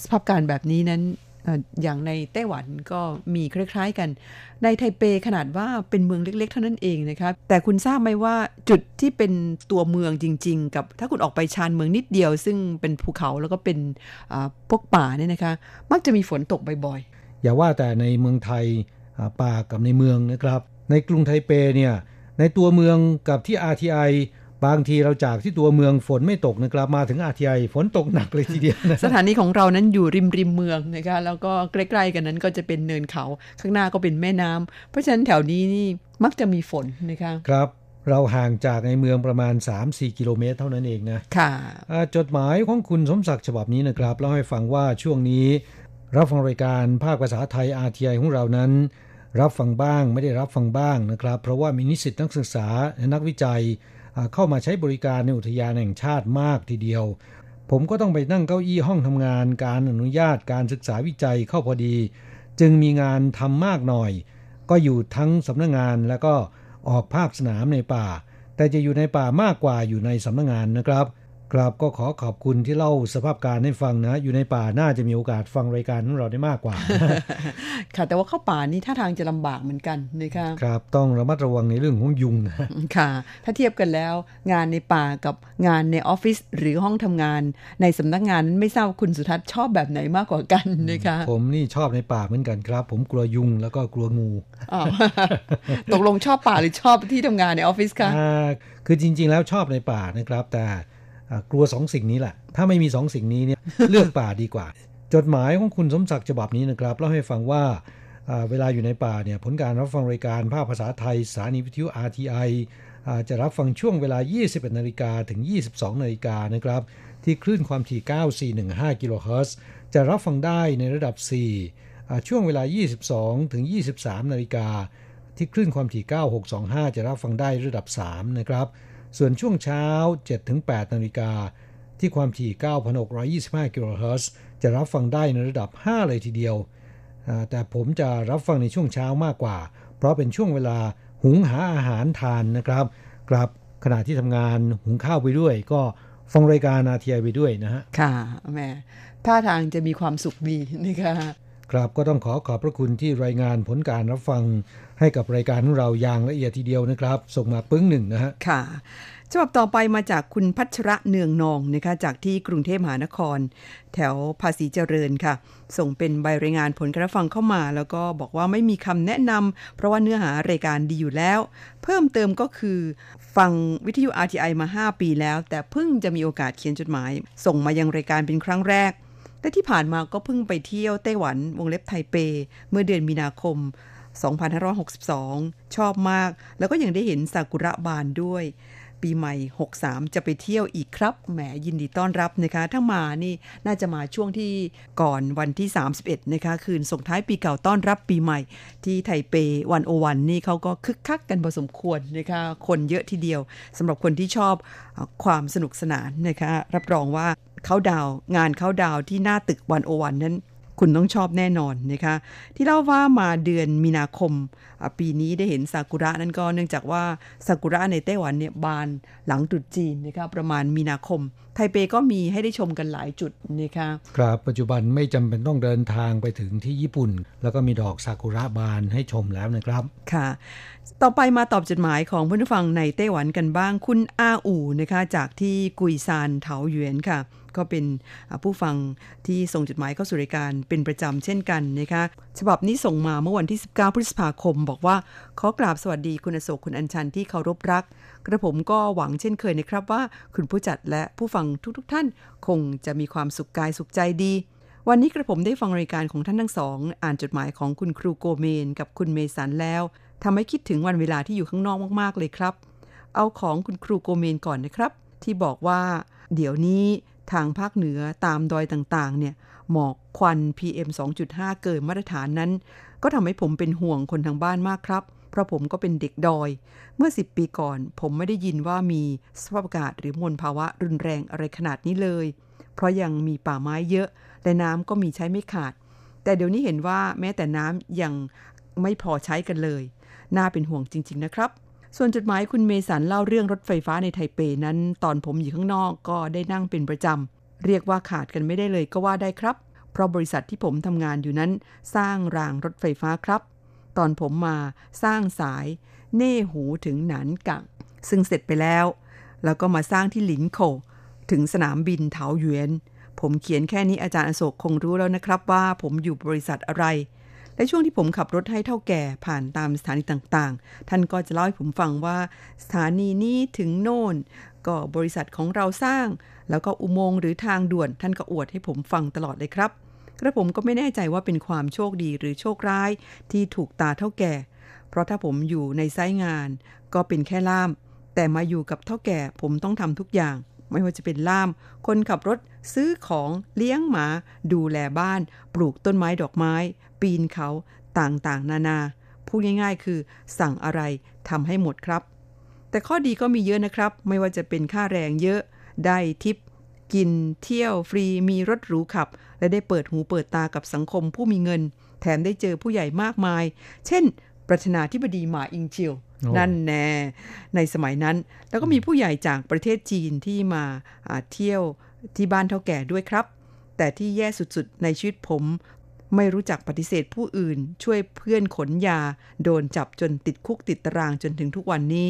สภาพการแบบนี้นั้น อย่างในไต้หวันก็มีคล้ายๆกัน ในไทเปขนาดว่าเป็นเมืองเล็กๆ เท่านั้นเองนะครับ แต่คุณทราบไหมว่าจุดที่เป็นตัวเมืองจริง ๆ กับถ้าคุณออกไปชานเมืองนิดเดียว ซึ่งเป็นภูเขาแล้วก็เป็นพวกป่าเนี่ยนะคะ มักจะมีฝนตกบ่อยๆ อย่าว่าแต่ในเมืองไทยป่ากับในเมืองนะครับ ในกรุงไทเปเนี่ยในตัวเมืองกับที่ RTI บางทีเราจากที่ตัวเมืองฝนไม่ตกนะครับมาถึงอาทีไอฝนตกหนักเลยทีเดียวนะสถานีของเรานั้นอยู่ริมริมเมืองนะคะแล้วก็ใกล้ๆกันนั้นก็จะเป็นเนินเขาข้างหน้าก็เป็นแม่น้ำเพราะฉะนั้นแถวนี้นี่มักจะมีฝนนะคะครับเราห่างจากในเมืองประมาณ 3-4 กิโลเมตรเท่านั้นเองนะ ค่ะ จดหมายของคุณสมศักดิ์ฉบับนี้นะครับเล่าให้ฟังว่าช่วงนี้ รับฟังรายการภาคภาษาไทย RTI ของเรานั้น รับฟังบ้างไม่ได้รับฟังบ้างนะครับ เพราะว่ามีนิสิตนักศึกษาและนักวิจัย เข้ามาใช้บริการในอุทยานแห่งชาติมากทีเดียว ผมก็ต้องไปนั่งเก้าอี้ห้องทำงาน การอนุญาตการศึกษาวิจัยเข้าพอดี จึงมีงานทำมากหน่อย ก็อยู่ทั้งสำนักงงานแล้วก็ออกภาคสนามในป่า แต่จะอยู่ในป่ามากกว่าอยู่ในสำนักงงานนะครับ กราบก็ขอขอบคุณที่เล่าสภาพการให้ฟังนะ อยู่ในป่าน่าจะมีโอกาสฟังรายการของเราได้มากกว่า ค่ะ แต่ว่าเข้าป่านี่ท่าทางจะลำบากเหมือนกันนะคะครับต้องระมัดระวังในเรื่องของยุงนะค่ะ ถ้าเทียบกันแล้ว งานในป่ากับงานในออฟฟิศหรือห้องทำงาน ในสำนักงานนั้นไม่ทราบคุณสุทัศน์ชอบแบบไหนมากกว่ากันนะคะ ผมนี่ชอบในป่าเหมือนกันครับ ผมกลัวยุงแล้วก็กลัวงูตกลงชอบป่าหรือชอบที่ทำงานในออฟฟิศคะคือจริง ๆ แล้วชอบในป่านะครับแต่ กลัวสองสิ่งนี้แหละ ถ้าไม่มีสองสิ่งนี้เนี่ยเลือกป่าดีกว่า จดหมายของคุณสมศักดิ์ฉบับนี้นะครับเล่าให้ฟังว่าเวลาอยู่ในป่าเนี่ยผลการรับฟังรายการภาคภาษาไทยสถานีวิทยุ RTI จะรับฟังช่วงเวลา 21นาฬิกาถึง 22นาฬิกานะครับ ที่คลื่นความถี่ 9415 กิโลเฮิรตซ์จะรับฟังได้ในระดับ 4 ช่วงเวลา 22ถึง23นาฬิกาที่คลื่นความถี่ 9625 จะรับฟังได้ระดับ 3 นะครับ ส่วนช่วงเช้า 7-8นาฬิกาที่ความถี่ 9,625 กิโลเฮิรตซ์จะรับฟังได้ในระดับ 5 เลยทีเดียว แต่ผมจะรับฟังในช่วงเช้ามากกว่า เพราะเป็นช่วงเวลาหุงหาอาหารทานนะครับกรับขณะที่ทำงานหุงข้าวไปด้วย ก็ฟังรายการอาทีไอไปด้วยนะฮะ ค่ะแม่ท่าทางจะมีความสุขดีนะคะ ครับก็ต้องขอขอบพระคุณที่รายงานผลการรับฟังให้กับรายการของเราอย่างละเอียดทีเดียวนะครับ ส่งมาปึ้งหนึ่งนะฮะค่ะฉบับต่อไปมาจากคุณพัชระเนืองนองนะคะจากที่กรุงเทพมหานคร แถวภาษีเจริญค่ะ ส่งเป็นใบรายงานผลการฟังเข้ามา แล้วก็บอกว่าไม่มีคำแนะนำเพราะว่าเนื้อหารายการดีอยู่แล้ว เพิ่มเติมก็คือฟังวิทยุ RTI มา 5 ปีแล้ว แต่เพิ่งจะมีโอกาสเขียนจดหมาย ส่งมายังรายการเป็นครั้งแรก และที่ผ่านมาก็เพิ่งไปเที่ยวไต้หวันวงเล็บไทเป เมื่อเดือนมีนาคม 2562 ชอบมาก แล้วก็ยังได้เห็นซากุระบานด้วย ปีใหม่ 63 จะไปเที่ยวอีกครับ แหมยินดีต้อนรับนะคะ ถ้ามานี่น่าจะมาช่วงที่ก่อนวันที่ 31 นะคะ คืนส่งท้ายปีเก่าต้อนรับปีใหม่ ที่ไทเปวันโอวันนี่เขาก็คึกคักกันพอสมควรนะคะ คนเยอะทีเดียวสำหรับคนที่ชอบความสนุกสนานนะคะ รับรองว่า เขาดาวงานเขาดาวที่หน้าตึกวันโอวันนั้น คุณต้องชอบแน่นอนนะคะ ที่เล่าว่ามาเดือนมีนาคม ปีนี้ได้เห็นซากุระนั้นก็เนื่องจากว่าซากุระในไต้หวันเนี่ยบานหลังตรุษจีนนะคะประมาณมีนาคม ไทเปก็มีให้ได้ชมกันหลายจุดนะคะครับปัจจุบันไม่จำเป็นต้องเดินทางไปถึงที่ญี่ปุ่น แล้วก็มีดอกซากุระบานให้ชมแล้วนะครับค่ะต่อไปมาตอบจดหมายของผู้ฟังในไต้หวันกันบ้างคุณอาอู่นะคะจากที่กุยซานเถาหยวนค่ะ ก็เป็นผู้ฟังที่ส่งจดหมายเข้าสู่รายการเป็นประจำเช่นกันนะคะฉบับนี้ส่งมาเมื่อวันที่ 19 พฤษภาคม บอกว่าขอกราบสวัสดีคุณอโศกคุณอัญชันที่เคารพรัก กระผมก็หวังเช่นเคยนะครับว่าคุณผู้จัดและผู้ฟังทุกๆทท่าน คงจะมีความสุขกายสุขใจดีวันนี้กระผมได้ฟังรายการของท่านทั้งสอง อ่านจดหมายของคุณครูโกเมน กับคุณเมสันแล้วทำให้คิดถึงวันเวลาที่อยู่ข้างนอกมากๆเลยครับ เอาของคุณครูโกเมนก่อนนะครับ ที่บอกว่า เดี๋ยวนี้ ทางภาคเหนือตามดอยต่างๆ เนี่ย หมอกควัน PM 2.5 เกินมาตรฐานนั้น ก็ทำให้ผมเป็นห่วงคนทางบ้านมากครับ เพราะผมก็เป็นเด็กดอย เมื่อ 10 ปีก่อน ผมไม่ได้ยินว่ามีสภาพอากาศหรือมลภาวะรุนแรงอะไรขนาดนี้เลย เพราะยังมีป่าไม้เยอะ และน้ำก็มีใช้ไม่ขาด แต่เดี๋ยวนี้เห็นว่าแม้แต่น้ำยังไม่พอใช้กันเลย น่าเป็นห่วงจริง ๆ นะครับ ส่วนจดหมายคุณเมสันเล่าเรื่องรถไฟฟ้าในไทเปนั้น ตอนผมอยู่ข้างนอกก็ได้นั่งเป็นประจำ เรียกว่าขาดกันไม่ได้เลยก็ว่าได้ครับ เพราะบริษัทที่ผมทำงานอยู่นั้น สร้างรางรถไฟฟ้าครับ ตอนผมมาสร้างสาย เน่หูถึงหนานกังซึ่งเสร็จไปแล้ว แล้วก็มาสร้างที่หลินโค ถึงสนามบินเถาหยวน ผมเขียนแค่นี้อาจารย์อโศกคงรู้แล้วนะครับว่าผมอยู่บริษัทอะไร และช่วงที่ผมขับรถให้เท่าแก่ผ่านตามสถานีต่างๆ ท่านก็จะเล่าให้ผมฟังว่าสถานีนี้ถึงโน่น ก็บริษัทของเราสร้าง แล้วก็อุโมงค์หรือทางด่วนท่านก็อวดให้ผมฟังตลอดเลยครับ กระผมก็ไม่แน่ใจว่าเป็นความโชคดีหรือโชคร้ายที่ถูกตาเท่าแก่ เพราะถ้าผมอยู่ในไซต์งาน ก็เป็นแค่ล่าม แต่มาอยู่กับเท่าแก่ผมต้องทำทุกอย่างไม่ว่าจะเป็นล่าม คนขับรถ ซื้อของ เลี้ยงหมา ดูแลบ้าน ปลูกต้นไม้ดอกไม้ ปีนเขาต่างๆ นานา พูดง่ายๆ คือสั่งอะไรทำให้หมดครับ แต่ข้อดีก็มีเยอะนะครับ ไม่ว่าจะเป็นค่าแรงเยอะ ได้ทิป กิน เที่ยวฟรี มีรถหรูขับ และได้เปิดหูเปิดตากับสังคมผู้มีเงิน แถมได้เจอผู้ใหญ่มากมาย เช่น ประธานาธิบดีหมาอิงเจียวโอ้นั่นแน่ในสมัยนั้น แล้วก็มีผู้ใหญ่จากประเทศจีนที่มาอ่าเที่ยวที่บ้านเท่าแก่ด้วยครับ แต่ที่แย่สุดๆ ในชีวิตผม ไม่รู้จักปฏิเสธผู้อื่น ช่วยเพื่อนขนยา โดนจับจนติดคุกติดตารางจนถึงทุกวันนี้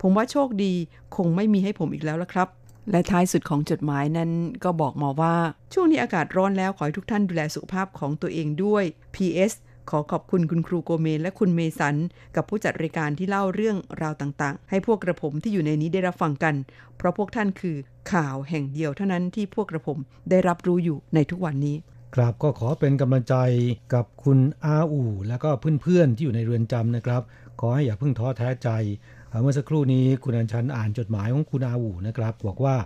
ผมว่าโชคดีคงไม่มีให้ผมอีกแล้วละครับ และท้ายสุดของจดหมายนั้นก็บอกมาว่า ช่วงนี้อากาศร้อนแล้วขอให้ทุกท่านดูแลสุขภาพของตัวเองด้วย PS ขอขอบคุณคุณครูโกเมนและคุณเมสัน กับผู้จัดรายการที่เล่าเรื่องราวต่างๆ ให้พวกกระผมที่อยู่ในนี้ได้รับฟังกัน เพราะพวกท่านคือข่าวแห่งเดียวเท่านั้นที่พวกกระผมได้รับรู้อยู่ในทุกวันนี้ ครับก็ขอเป็นกำลังใจกับคุณอาอูและก็เพื่อนๆที่อยู่ในเรือนจำนะครับ ขอให้อย่าเพิ่งท้อแท้ใจเอ่อเมื่อสักครู่นี้คุณอัญชันอ่านจดหมายของคุณอาอูนะครับ บอกว่า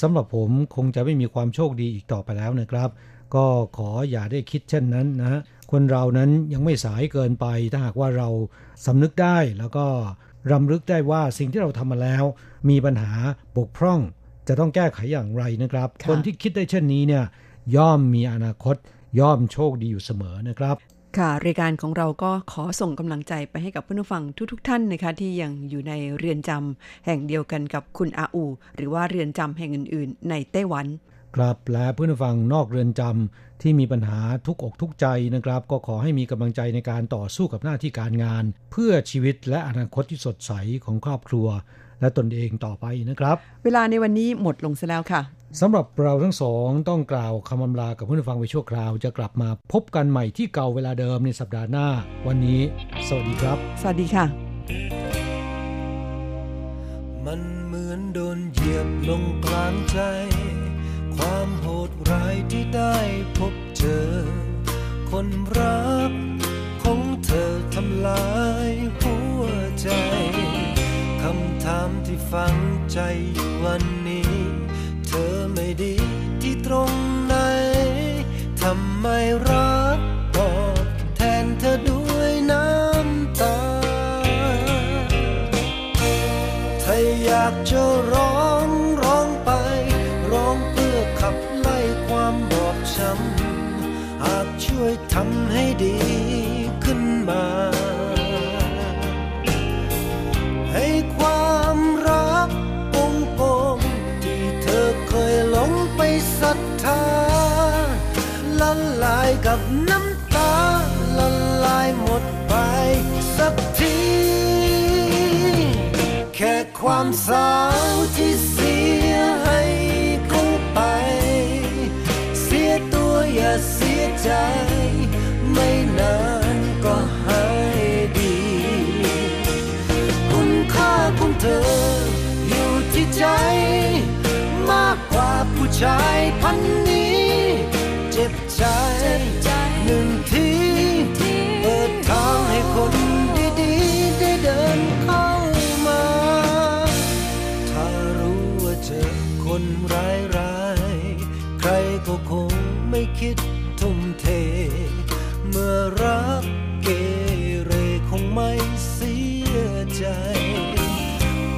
สำหรับผมคงจะไม่มีความโชคดีอีกต่อไปแล้วนะครับ ก็ขออย่าได้คิดเช่นนั้นนะฮะคนเรานั้นยังไม่สายเกินไป ถ้าหากว่าเราสำนึกได้แล้วก็รำลึกได้ว่าสิ่งที่เราทำมาแล้ว มีปัญหาบกพร่อง จะต้องแก้ไขอย่างไรนะครับค่ะคนที่คิดได้เช่นนี้เนี่ย ย่อมมีอนาคต ย่อมโชคดีอยู่เสมอนะครับ ค่ะรายการของเราก็ขอส่งกำลังใจไปให้กับเพื่อนผู้ฟังทุกๆทท่านนะคะ ที่ยังอยู่ในเรือนจำแห่งเดียวกันกับคุณอาอู หรือว่าเรือนจำแห่งอื่น ๆ ในไต้หวันครับและเพื่อนผู้ฟังนอกเรือนจำที่มีปัญหาทุกอกทุกใจนะครับ ก็ขอให้มีกำลังใจในการต่อสู้กับหน้าที่การงาน เพื่อชีวิตและอนาคตที่สดใสของครอบครัว และตนเองต่อไปนะครับ เวลาในวันนี้หมดลงซะแล้วค่ะ สำหรับเราทั้งสองต้องกล่าวคำอำลากับเพื่อนผู้ฟังไปชั่วคราว จะกลับมาพบกันใหม่ที่เก่าเวลาเดิมในสัปดาห์หน้า วันนี้ สวัสดีครับ สวัสดีค่ะ มันเหมือนโดนเหยียบลงกลางใจ ความโหดร้ายที่ได้พบเจอ คนรักของเธอทำลายหัวใจคำถามที่ฝังใจอยู่วันนี้ เธอไม่ดีที่ตรงไหนทำไมรัก ชายพันนี้ เจ็บใจหนึ่งทีเปิดทางให้คนดีๆได้เดินเข้ามา ถ้ารู้ว่าเจอคนร้ายร้ายๆใครก็คงไม่คิดทุ่มเท เมื่อรักเกเรคงไม่เสียใจ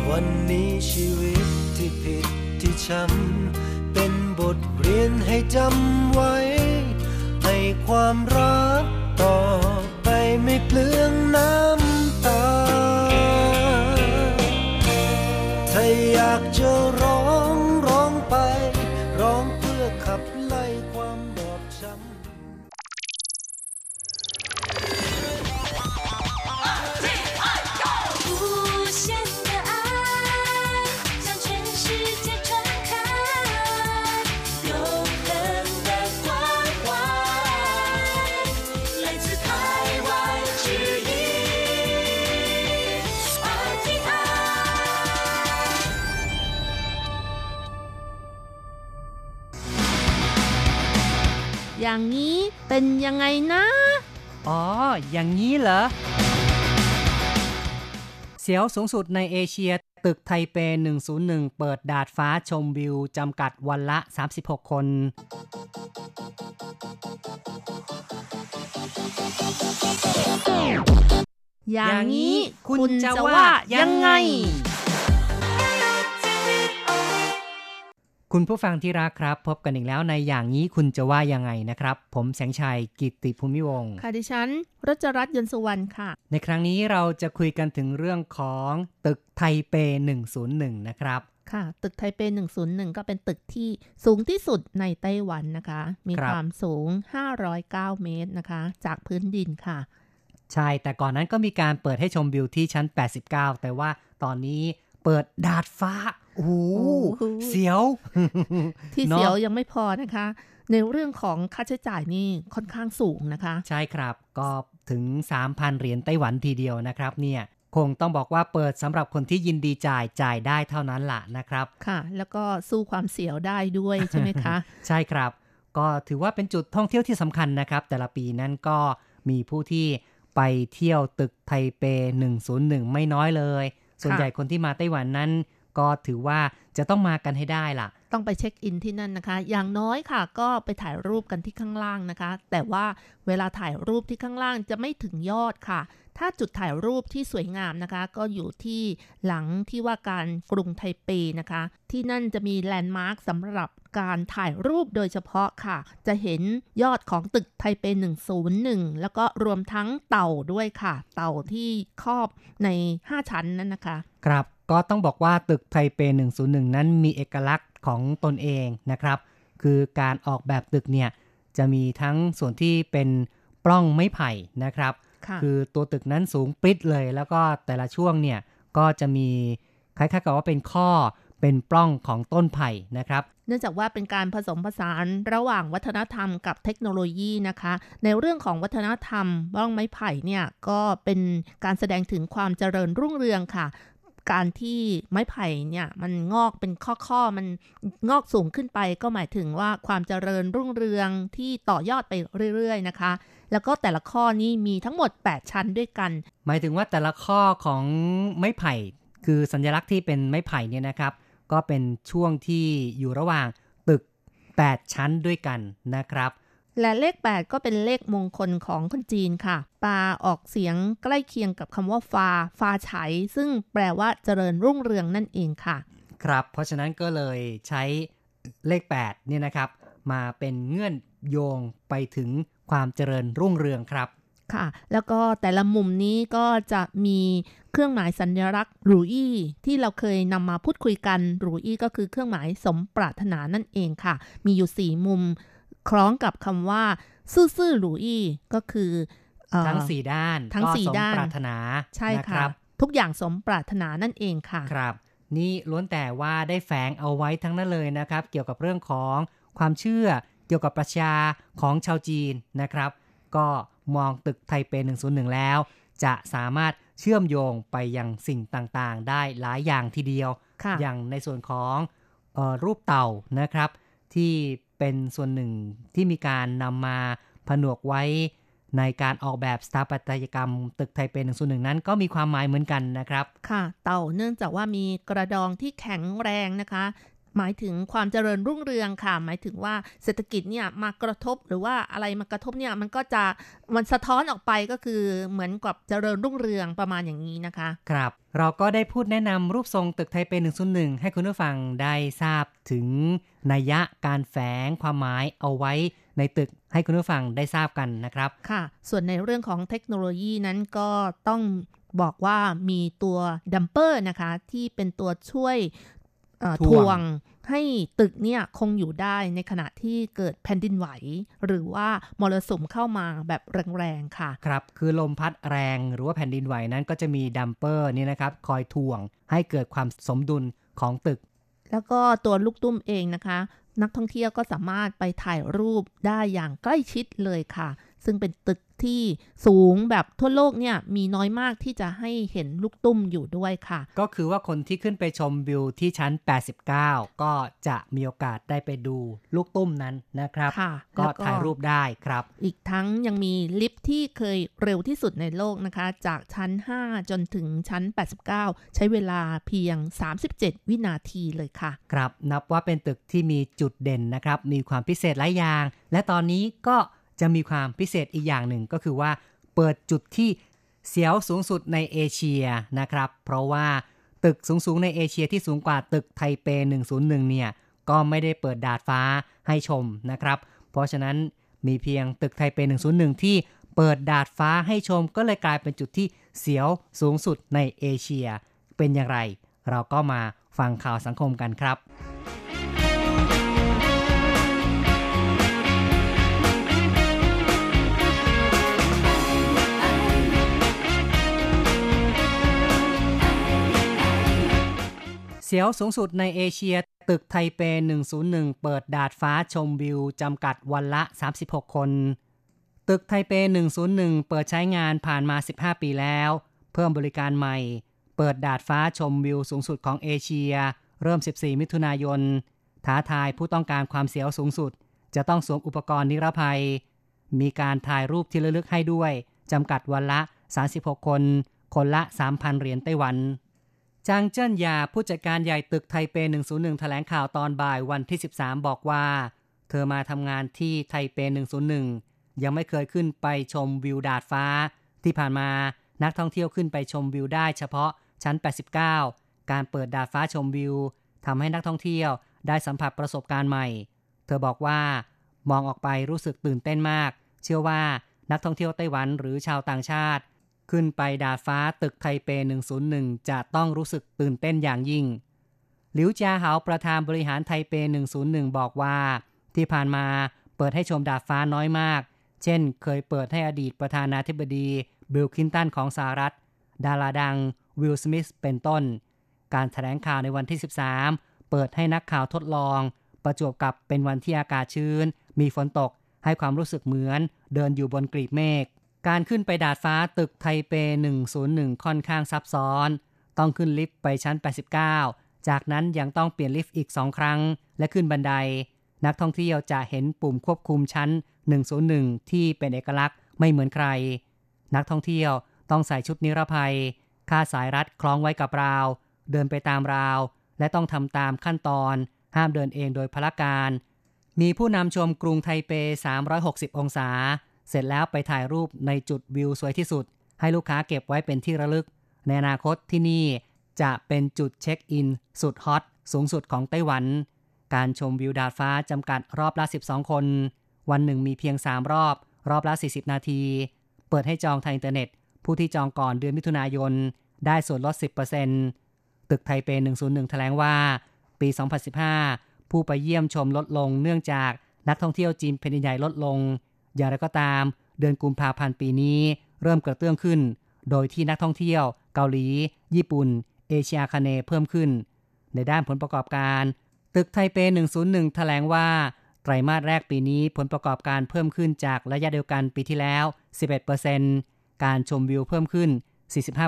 วันนี้ชีวิตที่ผิดที่ช้ำ เป็นบทเรียนให้จำไว้ ให้ความรักต่อไปไม่เปลืองน้ำ อย่างนี้เป็นยังไงนะ อ๋อ อย่างนี้เหรอ เสียวสูงสุดในเอเชีย ตึกไทเป 101 เปิดดาดฟ้าชมวิวจำกัดวันละ 36 คน อย่างนี้คุณจะว่ายังไง คุณผู้ฟังที่รักครับ พบกันอีกแล้วในอย่างนี้คุณจะว่ายังไงนะครับ ผมแสงชัยกิตติภูมิวงศ์ค่ะดิฉันรัชรัตน์ยนต์สุวรรณค่ะ ในครั้งนี้เราจะคุยกันถึงเรื่องของตึกไทเป 101 นะครับค่ะ ตึกไทเป 101 ก็เป็นตึกที่สูงที่สุดในไต้หวันนะคะ มีครับความสูง 509 เมตรนะคะ จากพื้นดินค่ะ ใช่ แต่ก่อนนั้นก็มีการเปิดให้ชมวิวที่ชั้น 89 แต่ว่าตอนนี้เปิดดาดฟ้า โอ้โหโอ้โหเสียว ที่เนอะเสียวยังไม่พอนะคะ ในเรื่องของค่าใช้จ่ายนี่ค่อนข้างสูงนะคะ ใช่ครับ ก็ถึง 3,000 เหรียญไต้หวันทีเดียวนะครับเนี่ยคงต้องบอกว่าเปิดสำหรับคนที่ยินดีจ่ายจ่ายได้เท่านั้นล่ะนะครับ ค่ะ แล้วก็สู้ความเสียวได้ด้วยใช่ไหมคะ ใช่ครับ ก็ถือว่าเป็นจุดท่องเที่ยวที่สำคัญนะครับ แต่ละปีนั้นก็มีผู้ที่ไปเที่ยวตึกไทเป 101 ไม่น้อยเลย ส่วนใหญ่คนที่มาไต้หวันนั้น ก็ถือว่าจะต้องมากันให้ได้ล่ะ ต้องไปเช็คอินที่นั่นนะคะ อย่างน้อยค่ะ ก็ไปถ่ายรูปกันที่ข้างล่างนะคะ แต่ว่าเวลาถ่ายรูปที่ข้างล่างจะไม่ถึงยอดค่ะ ถ้าจุดถ่ายรูปที่สวยงามนะคะ ก็อยู่ที่หลังที่ว่าการกรุงไทเปนะคะ ที่นั่นจะมีแลนด์มาร์คสำหรับการถ่ายรูปโดยเฉพาะค่ะ จะเห็นยอดของตึกไทเป 101 แล้วก็รวมทั้งเต่าด้วยค่ะ เต่าที่ครอบใน 5 ชั้นนั่นนะคะ ครับ ก็ต้องบอกว่าตึกไทเป 101 นั้นมีเอกลักษณ์ของตนเองนะครับ คือการออกแบบตึกเนี่ยจะมีทั้งส่วนที่เป็นปล้องไม้ไผ่นะครับค่ะคือตัวตึกนั้นสูงปริ๊ดเลย แล้วก็แต่ละช่วงเนี่ยก็จะมีคล้ายๆกับว่าเป็นข้อเป็นปล้องของต้นไผ่นะครับ เนื่องจากว่าเป็นการผสมผสานระหว่างวัฒนธรรมกับเทคโนโลยีนะคะ ในเรื่องของวัฒนธรรมบ้องไม้ไผ่เนี่ยก็เป็นการแสดงถึงความเจริญรุ่งเรืองค่ะ การที่ไม้ไผ่เนี่ยมันงอกเป็นข้อๆ มันงอกสูงขึ้นไป ก็หมายถึงว่าความเจริญรุ่งเรืองที่ต่อยอดไปเรื่อยๆนะคะ แล้วก็แต่ละข้อนี้มีทั้งหมด 8 ชั้นด้วยกัน หมายถึงว่าแต่ละข้อของไม้ไผ่ คือสัญลักษณ์ที่เป็นไม้ไผ่เนี่ยนะครับ ก็เป็นช่วงที่อยู่ระหว่างตึก 8 ชั้นด้วยกันนะครับ และเลข 8 ก็เป็นเลขมงคลของคนจีนค่ะ ปาออกเสียงใกล้เคียงกับคำว่าฟา ฟาไฉซึ่งแปลว่าเจริญรุ่งเรืองนั่นเองค่ะ ครับ เพราะฉะนั้นก็เลยใช้เลข 8 เนี่ยนะครับ มาเป็นเงื่อนโยงไปถึงความเจริญรุ่งเรืองครับ ค่ะ แล้วก็แต่ละมุมนี้ก็จะมีเครื่องหมายสัญลักษณ์หรูอี้ที่เราเคยนำมาพูดคุยกันหรูอี้ก็คือเครื่องหมายสมปรารถนานั่นเองค่ะ มีอยู่สี่มุม คล้องกับคำว่า ซื่อๆหรูอี้ก็คือเอ่อทั้ง4ด้านทั้งก็สี่สมด้านปรารถนาใช่นะค่ะรับ ทุกอย่างสมปรารถนานั่นเองค่ะครับ นี่ล้วนแต่ว่าได้แฝงเอาไว้ทั้งนั้นเลยนะครับ เกี่ยวกับเรื่องของความเชื่อเกี่ยวกับปรัชญาของชาวจีนนะครับ ก็มองตึกไทเป 101 แล้ว จะสามารถเชื่อมโยงไปยังสิ่งต่างๆ ได้หลายอย่างทีเดียวค่ะอย่างในส่วนของเออรูปเต่านะครับ ที่ เป็นส่วนหนึ่งที่มีการนำมาผนวกไว้ในการออกแบบสถาปัตยกรรม ตึกไทเปหนึ่งส่วนหนึ่งนั้นก็มีความหมายเหมือนกันนะครับ ค่ะ เต่าเนื่องจากว่ามีกระดองที่แข็งแรงนะคะ หมายถึงความเจริญรุ่งเรืองค่ะ หมายถึงว่าเศรษฐกิจเนี่ยมากระทบหรือว่าอะไรมากระทบเนี่ยมันก็จะมันสะท้อนออกไปก็คือเหมือนกับเจริญรุ่งเรืองประมาณอย่างนี้นะคะ ครับ เราก็ได้พูดแนะนำรูปทรงตึกไทเป101 ให้คุณผู้ฟังได้ทราบถึงนัยยะการแฝงความหมายเอาไว้ในตึกให้คุณผู้ฟังได้ทราบกันนะครับ ค่ะ ส่วนในเรื่องของเทคโนโลยีนั้นก็ต้องบอกว่ามีตัวดัมเปอร์นะคะ ที่เป็นตัวช่วย เอ่อถ่ถ่ววงงให้ตึกเนี่ยคงอยู่ได้ในขณะที่เกิดแผ่นดินไหว หรือว่ามรสุมเข้ามาแบบแรงๆค่ะ ครับคือลมพัดแรงหรือว่าแผ่นดินไหวนั้นก็จะมีดัมเปอร์นี่นะครับคอยถ่วงให้เกิดความสมดุลของตึก แล้วก็ตัวลูกตุ้มเองนะคะ นักท่องเที่ยวก็สามารถไปถ่ายรูปได้อย่างใกล้ชิดเลยค่ะ ซึ่งเป็นตึก ที่สูงแบบทั่วโลกเนี่ยมีน้อยมากที่จะให้เห็นลูกตุ้มอยู่ด้วยค่ะ ก็คือว่าคนที่ขึ้นไปชมวิวที่ชั้น 89 ก็จะมีโอกาสได้ไปดูลูกตุ้มนั้นนะครับค่ะก็แล้วก็ถ่ายรูปได้ครับ อีกทั้งยังมีลิฟท์ที่เคยเร็วที่สุดในโลกนะคะ จากชั้น 5 จนถึงชั้น 89 ใช้เวลาเพียง 37 วินาทีเลยค่ะ ครับนับว่าเป็นตึกที่มีจุดเด่นนะครับ มีความพิเศษหลายอย่าง และตอนนี้ก็ จะมีความพิเศษอีกอย่างหนึ่งก็คือว่า เปิดจุดที่เสียวสูงสุดในเอเชียนะครับ เพราะว่าตึกสูงๆในเอเชียที่สูงกว่าตึกไทเป 101 เนี่ย ก็ไม่ได้เปิดดาดฟ้าให้ชมนะครับ เพราะฉะนั้นมีเพียงตึกไทเป 101 ที่เปิดดาดฟ้าให้ชม ก็เลยกลายเป็นจุดที่เสียวสูงสุดในเอเชีย เป็นอย่างไร เราก็มาฟังข่าวสังคมกันครับ สียวสูงสุดในเอเชีย ตึกไทเป 101 เปิดดาดฟ้าชมวิว จำกัดวันละ 36 คน ตึกไทเป 101 เปิดใช้งานผ่านมา 15 ปีแล้ว เพิ่มบริการใหม่ เปิดดาดฟ้าชมวิวสูงสุดของเอเชีย เริ่ม 14 มิถุนายน ท้าทายผู้ต้องการความเสียวสูงสุด จะต้องสวมอุปกรณ์นิรภัย มีการถ่ายรูปที่ระลึกให้ด้วย จำกัดวันละ 36 คน คนละ 3,000 เหรียญไต้หวัน จางเจิ้นยาผู้จัดการใหญ่ตึกไทเป 101 แถลงข่าวตอนบ่ายวันที่ 13 บอกว่า เธอมาทำงานที่ไทเป 101 ยังไม่เคยขึ้นไปชมวิวดาดฟ้า ที่ผ่านมานักท่องเที่ยวขึ้นไปชมวิวได้เฉพาะชั้น 89 การเปิดดาดฟ้าชมวิวทำให้นักท่องเที่ยวได้สัมผัสประสบการณ์ใหม่ เธอบอกว่ามองออกไปรู้สึกตื่นเต้นมาก เชื่อว่านักท่องเที่ยวไต้หวันหรือชาวต่างชาติ ขึ้นไปดาดฟ้าตึกไทเป 101 จะต้องรู้สึกตื่นเต้นอย่างยิ่ง หลิวจาหาประธานบริหารไทเป 101 บอกว่า ที่ผ่านมาเปิดให้ชมดาดฟ้าน้อยมาก เช่น เคยเปิดให้อดีตประธานาธิบดีบิลคินตันของสหรัฐ ดาราดังวิลสมิธเป็นต้น การแถลงข่าวในวันที่ 13 เปิดให้นักข่าวทดลอง ประจวบกับเป็นวันที่อากาศชื้น มีฝนตก ให้ความรู้สึกเหมือน เดินอยู่บนกลีบเมฆ การขึ้นไปดาดฟ้าตึกไทเป 101 ค่อนข้างซับซ้อน ต้องขึ้นลิฟต์ไปชั้น 89 จากนั้นยังต้องเปลี่ยนลิฟต์อีก 2 ครั้ง และขึ้นบันได นักท่องเที่ยวจะเห็นปุ่มควบคุมชั้น 101 ที่เป็นเอกลักษณ์ไม่เหมือนใคร นักท่องเที่ยวต้องใส่ชุดนิรภัยค่าดสายรัดคล้องไว้กับราว เดินไปตามราว และต้องทำตามขั้นตอน ห้ามเดินเองโดยพลการ มีผู้นำชมกรุงไทเป 360 องศา เสร็จแล้วไปถ่ายรูปในจุดวิวสวยที่สุด ให้ลูกค้าเก็บไว้เป็นที่ระลึก ในอนาคตที่นี่จะเป็นจุดเช็คอิน สุดฮอตสูงสุดของไต้หวัน การชมวิวดาดฟ้าจำกัดรอบละ 12 คน วันหนึ่งมีเพียง 3 รอบ รอบละ 40 นาที เปิดให้จองทางอินเทอร์เน็ต ผู้ที่จองก่อนเดือนมิถุนายน ได้ส่วนลด 10%ตึกไทเป 101 แถลงว่า ปี 2015 ผู้ไปเยี่ยมชมลดลงเนื่องจากนักท่องเที่ยวจีนแผ่นดินใหญ่ลดลง อย่างไรก็ตาม เดือนกุมภาพันธ์ปีนี้เริ่มกระเตื้องขึ้น โดยที่นักท่องเที่ยวเกาหลี ญี่ปุ่น เอเชียคาเนเพิ่มขึ้น ในด้านผลประกอบการ ตึกไทเป 101 แถลงว่า ไตรมาสแรกปีนี้ผลประกอบการเพิ่มขึ้นจากระยะเดียวกันปีที่แล้ว 11%การชมวิวเพิ่มขึ้น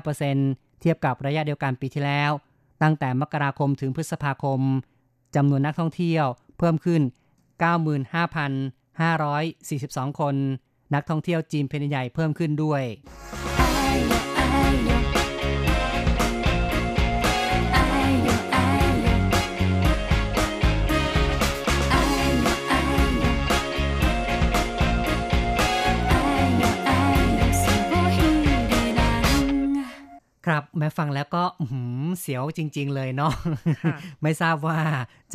45%เทียบกับระยะเดียวกันปีที่แล้ว ตั้งแต่มกราคมถึงพฤษภาคมจำนวนนักท่องเที่ยวเพิ่มขึ้น 95,000 95,542 คน นักท่องเที่ยวจีนแผ่นดินใหญ่เพิ่มขึ้นด้วยครับแม้ฟังแล้วก็อื้อหือเสียวจริง ๆ เลยเนาะค่ะไม่ทราบว่า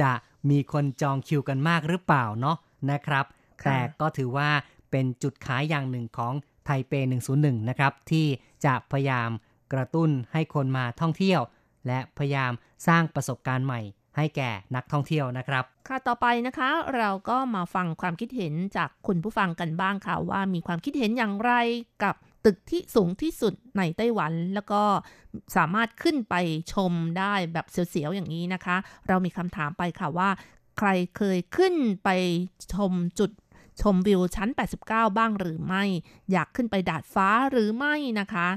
จะมีคนจองคิวกันมากหรือเปล่าเนาะนะครับค่ะ แต่ก็ถือว่าเป็นจุดขายอย่างหนึ่งของไทเป 101 นะครับ ที่จะพยายามกระตุ้นให้คนมาท่องเที่ยว และพยายามสร้างประสบการณ์ใหม่ให้แก่นักท่องเที่ยวนะครับ ค่ะต่อไปนะคะ เราก็มาฟังความคิดเห็นจากคุณผู้ฟังกันบ้างค่ะว่ามีความคิดเห็นอย่างไรกับตึกที่สูงที่สุดในไต้หวัน แล้วก็สามารถขึ้นไปชมได้แบบเสียวๆอย่างนี้นะคะ เรามีคำถามไปค่ะว่า ใครเคยขึ้นไปชมจุด ชมวิวชั้น 89 บ้างหรือไม่ อยากขึ้นไปดาดฟ้าหรือไม่นะคะ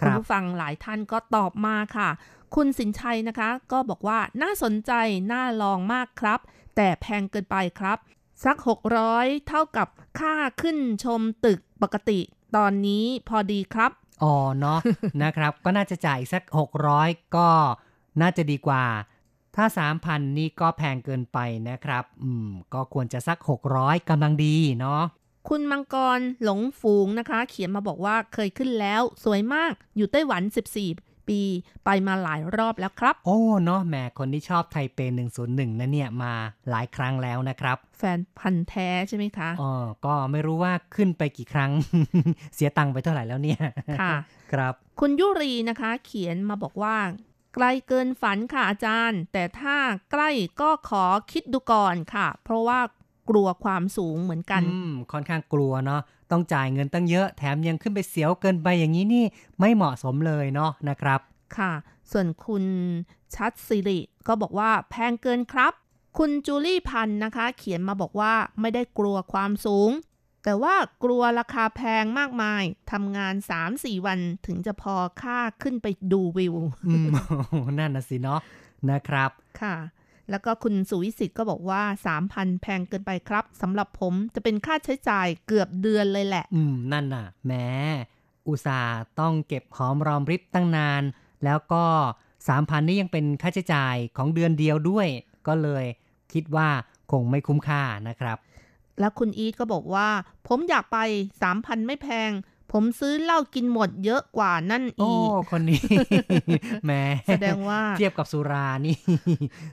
ครับณผู้ฟังหลายท่านก็ตอบมาค่ะ คุณสินชัยนะคะ ก็บอกว่าน่าสนใจ น่าลองมากครับ แต่แพงเกินไปครับ สัก 600 เท่ากับค่าขึ้นชมตึกปกติตอนนี้พอดีครับ อ๋อเนาะนะครับ ก็น่าจะจ่ายอีกสัก 600 ก็น่าจะดีกว่า ถ้า 3,000 นี่ก็แพงเกินไปนะครับ อืม ก็ควรจะสัก 600กำลังดีเนาะ คุณมังกรหลงฝูงนะคะ เขียนมาบอกว่าเคยขึ้นแล้ว สวยมาก อยู่ไต้หวัน 14 ปี ไปมาหลายรอบแล้วครับ โอ้ เนาะแหมคนที่ชอบไทเป 101 นะเนี่ย มาหลายครั้งแล้วนะครับ แฟนพันธ์แท้ใช่ไหมคะ อ๋อ ก็ไม่รู้ว่าขึ้นไปกี่ครั้ง เสียตังค์ไปเท่าไหร่แล้วเนี่ย ค่ะ ครับ คุณยุรีนะคะ เขียนมาบอกว่า ไกลเกินฝันค่ะอาจารย์ แต่ถ้าใกล้ก็ขอคิดดูก่อนค่ะ เพราะว่ากลัวความสูงเหมือนกัน อืม ค่อนข้างกลัวเนาะ ต้องจ่ายเงินตั้งเยอะ แถมยังขึ้นไปเสียวเกินไปอย่างนี้นี่ไม่เหมาะสมเลยเนาะนะครับ ค่ะ ส่วนคุณชัดสิริก็บอกว่าแพงเกินครับ คุณจูลี่พันธ์นะคะ เขียนมาบอกว่าไม่ได้กลัวความสูง แต่ว่ากลัวราคาแพงมากมายทำงาน 3-4 วันถึงจะพอค่าขึ้นไปดูวิวอืมนั่นนะสิเนาะนะครับค่ะ แล้วก็คุณสุวิสิทธิ์ก็บอกว่า 3,000 แพงเกินไปครับสำหรับผมจะเป็นค่าใช้จ่ายเกือบเดือนเลยแหละ อืม นั่นน่ะแหมอุตส่าห์ต้องเก็บหอมรอมริบตั้งนาน แล้วก็สามพันนี่ยังเป็นค่าใช้จ่ายของเดือนเดียวด้วย ก็เลยคิดว่าคงไม่คุ้มค่านะครับ แล้วคุณอีทก็บอกว่า ผมอยากไป3,000ไม่แพง ผมซื้อเหล้ากินหมดเยอะกว่านั่นโอ้อีกคนนี้แหมแสดงว่าเทียบกับสุรานี่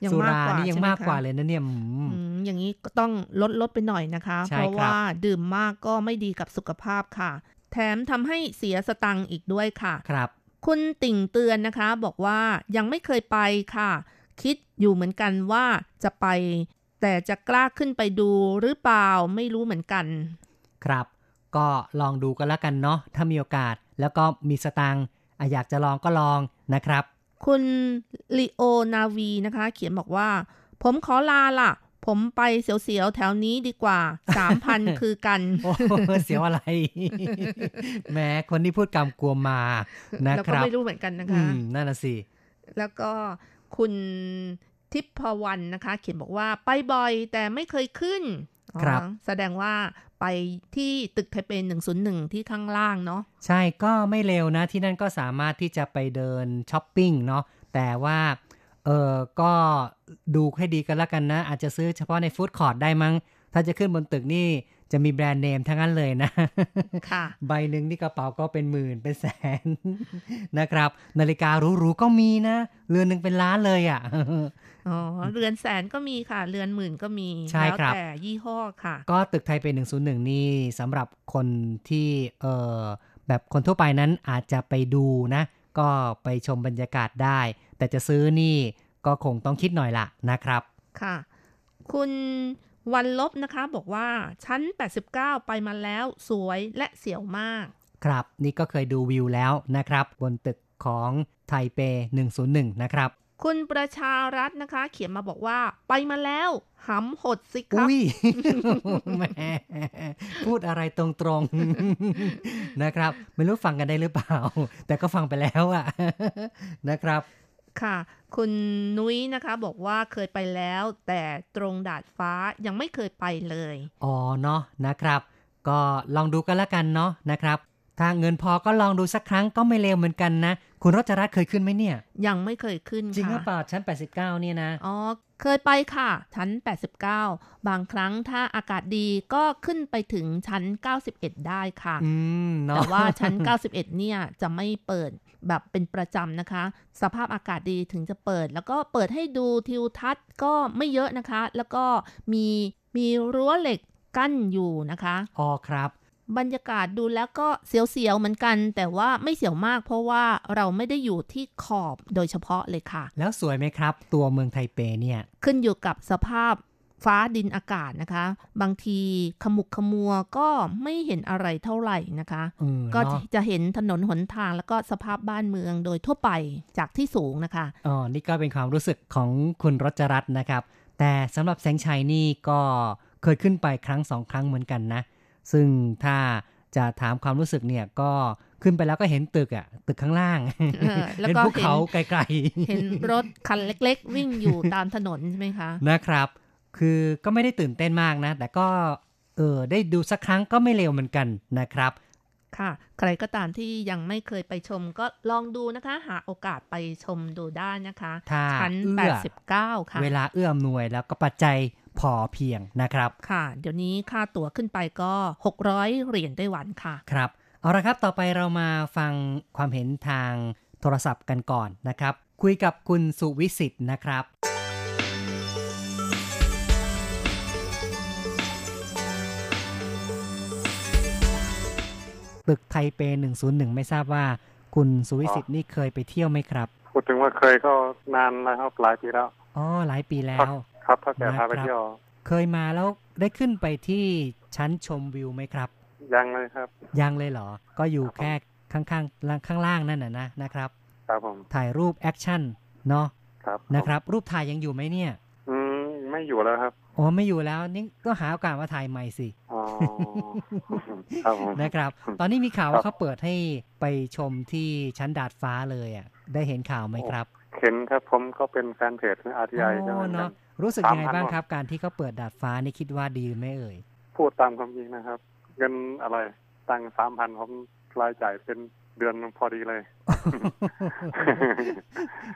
ยังสุมากรากว่านี่ยังใช่ไหมมากกว่าคะเลยนะเนี่ยอืมอืมอย่างนี้ก็ต้องลดลดไปหน่อยนะคะใช่เพราะครับว่าดื่มมากก็ไม่ดีกับสุขภาพค่ะ แถมทำให้เสียสตังค์อีกด้วยค่ะ ครับ คุณติ่งเตือนนะคะ บอกว่ายังไม่เคยไปค่ะคิดอยู่เหมือนกันว่าจะไป แต่จะกล้าขึ้นไปดูหรือเปล่าไม่รู้เหมือนกัน ครับ ก็ลองดูกันแล้วกันเนาะถ้ามีโอกาสแล้วก็มีสตังค์อะอยากจะลองก็ลองนะครับ คุณลิโอนาวีนะคะ เขียนบอกว่า ผมขอลาล่ะ ผมไปเสียวๆ แถวนี้ดีกว่า3,000คือกัน โอ้เสียวอะไรแหม้คนที่พูดกำกวมมานะแล้วคก็รับไม่รู้เหมือนกันนะอืคะมนั่นน่ะสิ แล้วก็คุณ ทิพวรรณนะคะ เขียนบอกว่าไปบ่อยแต่ไม่เคยขึ้นครับอ๋อแสดงว่าไปที่ตึกไทเป101 ที่ข้างล่างเนาะใช่ก็ไม่เร็วนะที่นั่นก็สามารถที่จะไปเดินช้อปปิ้งเนาะแต่ว่าเออก็ดูให้ดีกันแล้วกันนะ อาจจะซื้อเฉพาะใน food court ได้มั้ง ถ้าจะขึ้นบนตึกนี่ จะมีแบรนด์เนมทั้งนั้นเลยนะ ค่ะ ใบหนึ่งนี่กระเป๋าก็เป็นหมื่นเป็นแสนนะครับ นาฬิกาหรูๆก็มีนะ เรือนหนึ่งเป็นล้านเลยอะค่ะ อ๋อ เรือนแสนก็มีค่ะ เรือนหมื่นก็มีใช่แล้วครับแต่ยี่ห้อค่ะ ก็ตึกไทยเป็น101นี่สำหรับคนที่เออแบบคนทั่วไปนั้นอาจจะไปดูนะ ก็ไปชมบรรยากาศได้ แต่จะซื้อนี่ก็คงต้องคิดหน่อยละนะครับ ค่ะ คุณ วันลบนะคะบอกว่าชั้น 89 ไปมาแล้วสวยและเสียวมาก ครับ นี่ก็เคยดูวิวแล้วนะครับ บนตึกของไทเป 101 นะครับ คุณประชารัตน์นะคะ เขียนมาบอกว่า ไปมาแล้วหำหดสิครับอุ้ยแหมพูดอะไรตรงๆนะครับ ไม่รู้ฟังกันได้หรือเปล่า แต่ก็ฟังไปแล้วอะนะครับ ค่ะ คุณนุ้ยนะคะบอกว่าเคยไปแล้ว แต่ตรงดาดฟ้ายังไม่เคยไปเลย อ๋อเนาะนะครับ ก็ลองดูกันละกันเนาะนะครับ ถ้าเงินพอก็ลองดูสักครั้งก็ไม่เลวเหมือนกันนะ คุณรัชรัตน์เคยขึ้นไหมเนี่ย ยังไม่เคยขึ้นจริงหรือค่ะเปล่าชั้น 89 เนี่ยนะ อ๋อ เคยไปค่ะ ชั้น 89 บางครั้งถ้าอากาศดีก็ขึ้นไปถึงชั้น 91 ได้ค่ะอืมเนาะแต่ว่าชั้น 91 เนี่ยจะไม่เปิดแบบเป็นประจำนะคะ สภาพอากาศดีถึงจะเปิด แล้วก็เปิดให้ดูทิวทัศน์ก็ไม่เยอะนะคะ แล้วก็มีมีรั้วเหล็กกั้นอยู่นะคะ อ๋อครับ บรรยากาศดูแล้วก็เสียวๆเหมือนกัน แต่ว่าไม่เสียวมากเพราะว่าเราไม่ได้อยู่ที่ขอบโดยเฉพาะเลยค่ะ แล้วสวยไหมครับ ตัวเมืองไทเปเนี่ยขึ้นอยู่กับสภาพฟ้าดินอากาศนะคะ บางทีขมุกขมัวก็ไม่เห็นอะไรเท่าไหร่นะคะอืมก็เนาะจะเห็นถนนหนทางแล้วก็สภาพบ้านเมืองโดยทั่วไปจากที่สูงนะคะอ๋อนี่ก็เป็นความรู้สึกของคุณรจรัตน์นะครับ แต่สำหรับแสงชัยนี่ก็เคยขึ้นไปครั้งสองครั้งเหมือนกันนะ ซึ่งถ้าจะถามความรู้สึกเนี่ยก็ขึ้นไปแล้วก็เห็นตึกอะตึกข้างล่างเออแล้วเห็นก็ภูเขาไกลเห็นรถคันเล็ก ๆ วิ่งอยู่ตามถนนใช่ไหมคะๆนะครับ คือก็ไม่ได้ตื่นเต้นมากนะ แต่ก็เออได้ดูสักครั้งก็ไม่เลวเหมือนกันนะครับ ค่ะ ใครก็ตามที่ยังไม่เคยไปชมก็ลองดูนะคะ หาโอกาสไปชมดูได้นะคะถ้าชั้นเอื้อ89 ค่ะ เวลาเอื้ออำนวยแล้วก็ปัจจัย พอเพียงนะครับ ค่ะ เดี๋ยวนี้ค่าตั๋วขึ้นไปก็ 600 เหรียญไต้หวันค่ะ ครับ เอาละครับ ต่อไปเรามาฟังความเห็นทางโทรศัพท์กันก่อนนะครับ คุยกับคุณสุวิสิทธ์นะครับ ตึกไทเป 101 ไม่ทราบว่า คุณสุวิสิทธ์นี่เคยไปเที่ยวไหมครับ พูดถึงว่าเคยก็นานแล้วครับหลายปีแล้ว อ๋อ หลายปีแล้ว ครับถ้าแกพาไปนะครับเที่ยวเคยมาแล้วได้ขึ้นไปที่ชั้นชมวิวไหมครับ ยังเลยครับ ยังเลยเหรอ ก็อยู่แค่ข้างๆข้างล่างนั่นน่ะนะนะครับ ครับผมถ่ายรูป action เนาะครับนะครับ รูปถ่ายยังอยู่ไหมเนี่ย อืมไม่อยู่แล้วครับอ๋อไม่อยู่แล้วนี่ก็หาโอกาสมาถ่ายใหม่สิอ๋อครับผมนะครับ ตอนนี้มีข่าวครัว่าเขาเปิดให้ไปชมที่ชั้นดาดฟ้าเลยอะ ได้เห็นข่าวไหมครับ เห็นครับผมก็เป็นแฟนเพจของ RTI ใช่อ๋ไหมอครัเนาะบรู้สึกตามยังไงทันบ้างหมดครับ การที่เขาเปิดดาดฟ้านี่คิดว่าดีไหมเอ่ย พูดตามความจริงนะครับ เงินอะไรตังสามพันผมรายจ่ายเป็นเดือนพอดีเลย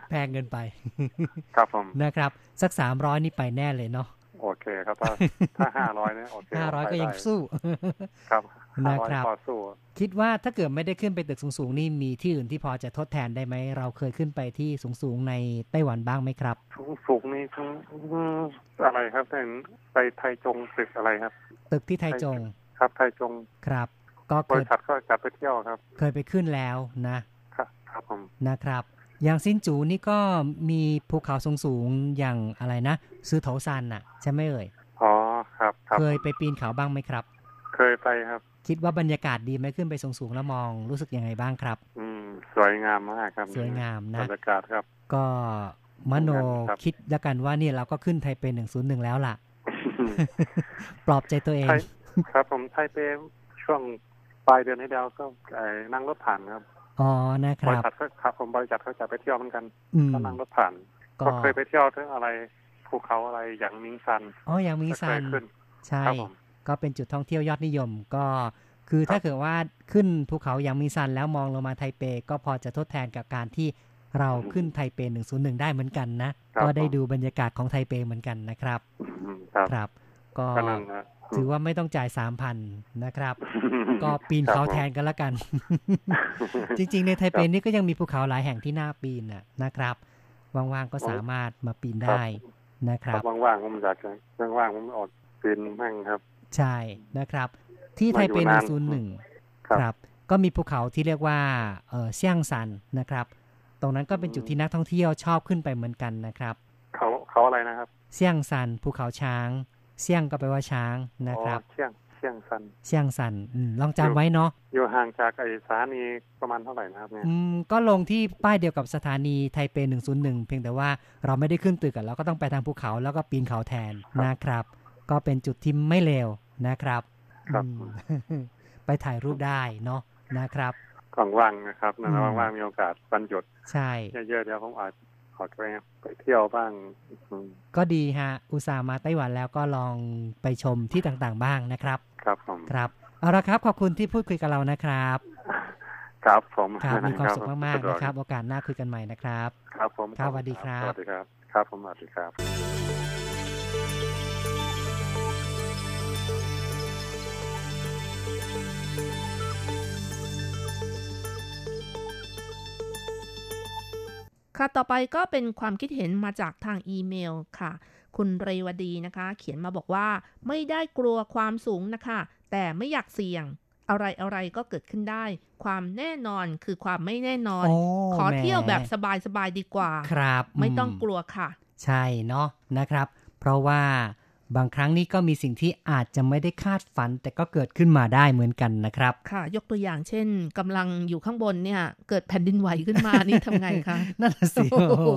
แพงเกินไป ครับผมนะครับ สักสามร้อยนี่ไปแน่เลยเนาะโอ เคครับ ถ้าถ้าห้าร้อยเนี่ยโอเคห้าร้อยไปก็ยังได้สู้ ครับนะห้าร้อยครับพอสู้ คิดว่าถ้าเกิดไม่ได้ขึ้นไปตึกสูงๆนี่มีที่อื่นที่พอจะทดแทนได้ไหม เราเคยขึ้นไปที่สูงๆในไต้หวันบ้างไหมครับ สูงสูงนี่ทั้งอืมอะไรครับเห็นไปไทยจงตึกอะไรครับ ตึกที่ไทจง ครับไทยจงครับ ก็บเคยริษัทก็จัดไปเที่ยวครับ เคยไปขึ้นแล้วนะครับครับผมนะครับ อย่างซินจูนี่ก็มีภูเขาสูงๆอย่างอะไรนะซื้อโถซันน่ะ ใช่ไหมเอ่ยอ๋อครับครับ เคยไปปีนเขาบ้างไหมครับ เคยไปครับ คิดว่าบรรยากาศดีไหมขึ้นไปสูงๆแล้วมองรู้สึกยังไงบ้างครับ อืม สวยงามมากครับ สวยงามนะบรรยากาศครับ ก็มโนครับคิดแล้วกันว่าเนี่ยเราก็ขึ้นไทเป101แล้วล่ะ ปลอบใจตัวเองไทยครับ ผมไทเปช่วงปลายเดือนที่แล้วก็ไอ้นั่งรถผ่านครับ อ๋อนะคบรัริบษัทก็ครับผมบริษัทเขาจะไปเที่ยวเหมือนกันอืมก็นั่งรถผ่านก็ก็เคยไปเที่ยวทั้งอะไรภูเขาอะไรหยางหมิงซันอ๋อหยางหมิงก็ซัเคยขึ้นใช่ครับผมก็เป็นจุดท่องเที่ยวยอดนิยมก็คือถ้าเกิดว่าขึ้นภูเขาหยางหมิงซันแล้วมองลงมาไทเปก็พอจะทดแทนกับการที่เราขึ้นไทเป 101 ได้เหมือนกันนะ ก็ได้ดูบรรยากาศของไทเปเหมือนกันนะครับอืมครับครับ ก็ก็นั่นนะ ถือว่าไม่ต้องจ่าย3,000นะครับ ก็ปีนเขาแทนกันละกัน จริง ๆ ในไทเปนี่ก็ยังมีภูเขาหลายแห่งที่น่าปีนน่ะนะครับว่างๆก็สามารถมาปีนได้นะคครัรับบว่างๆผมอยากจะว่างๆผมออกปีนมั่งครับ ใช่นะครับ ที่ไทเปมาอยู่นาน101ครับครับ ก็มีภูเขาที่เรียกว่าเออเซี่ยงซันนะครับ ตรงนั้นก็เป็นจุดที่นักท่องเที่ยวชอบขึ้นไปเหมือนกันนะครับ เขาเขาอะไรนะครับเซี่ยงซันภูเขาช้าง เซี่ยงก็แปลว่าช้างนะครับอ๋อเชียงเชียงซันเซี่ยงซันอืมลองจำไว้เนาะอยู่ห่างจากไอ้สถานีประมาณเท่าไหร่นะครับเนี่ยอืมก็ลงที่ป้ายเดียวกับสถานีไทเป 101 เพียงแต่ว่าเราไม่ได้ขึ้นตึกอะเราก็ต้องไปทางภูเขาแล้วก็ปีนเขาแทนนะครับ ก็เป็นจุดที่ไม่เลวนะครับครับอืมไปถ่ายรูปได้เนาะนะครับว่างๆนะครับนะอืมว่างๆมีโอกาสวันหยุดใช่เยอะๆเดี๋ยวผมอาจ ขอไปไปเที่ยวบ้างอืมก็ดีฮะ อุตส่าห์มาไต้หวันแล้วก็ลองไปชมที่ต่างๆบ้างนะครับ ครับผมครับเอาละครับ ขอบคุณที่พูดคุยกับเรานะครับ ครับผมครับมีความสุขมากสะๆดวนะครับ โอกาสหน้าคุยกันใหม่นะครับ ครับผมครับสวัสดีครับสวัสดีครับ ครับผมสวัสดีครับ ค่ะ ต่อไปก็เป็นความคิดเห็นมาจากทางอีเมลค่ะ คุณเรวดีนะคะ เขียนมาบอกว่า ไม่ได้กลัวความสูงนะคะ แต่ไม่อยากเสี่ยง อะไรอะไรก็เกิดขึ้นได้ ความแน่นอนคือความไม่แน่นอนโอ้ขอแหมเที่ยวแบบสบายๆดีกว่า ครับ ไม่ต้องมกลัวค่ะ ใช่เนาะนะครับ เพราะว่า บางครั้งนี่ก็มีสิ่งที่อาจจะไม่ได้คาดฝัน แต่ก็เกิดขึ้นมาได้เหมือนกันนะครับ ค่ะ ยกตัวอย่างเช่นกำลังอยู่ข้างบนเนี่ย เกิดแผ่นดินไหวขึ้นมานี่ทำไงคะ นั่นน่ะสิโอ้โอ้โหโห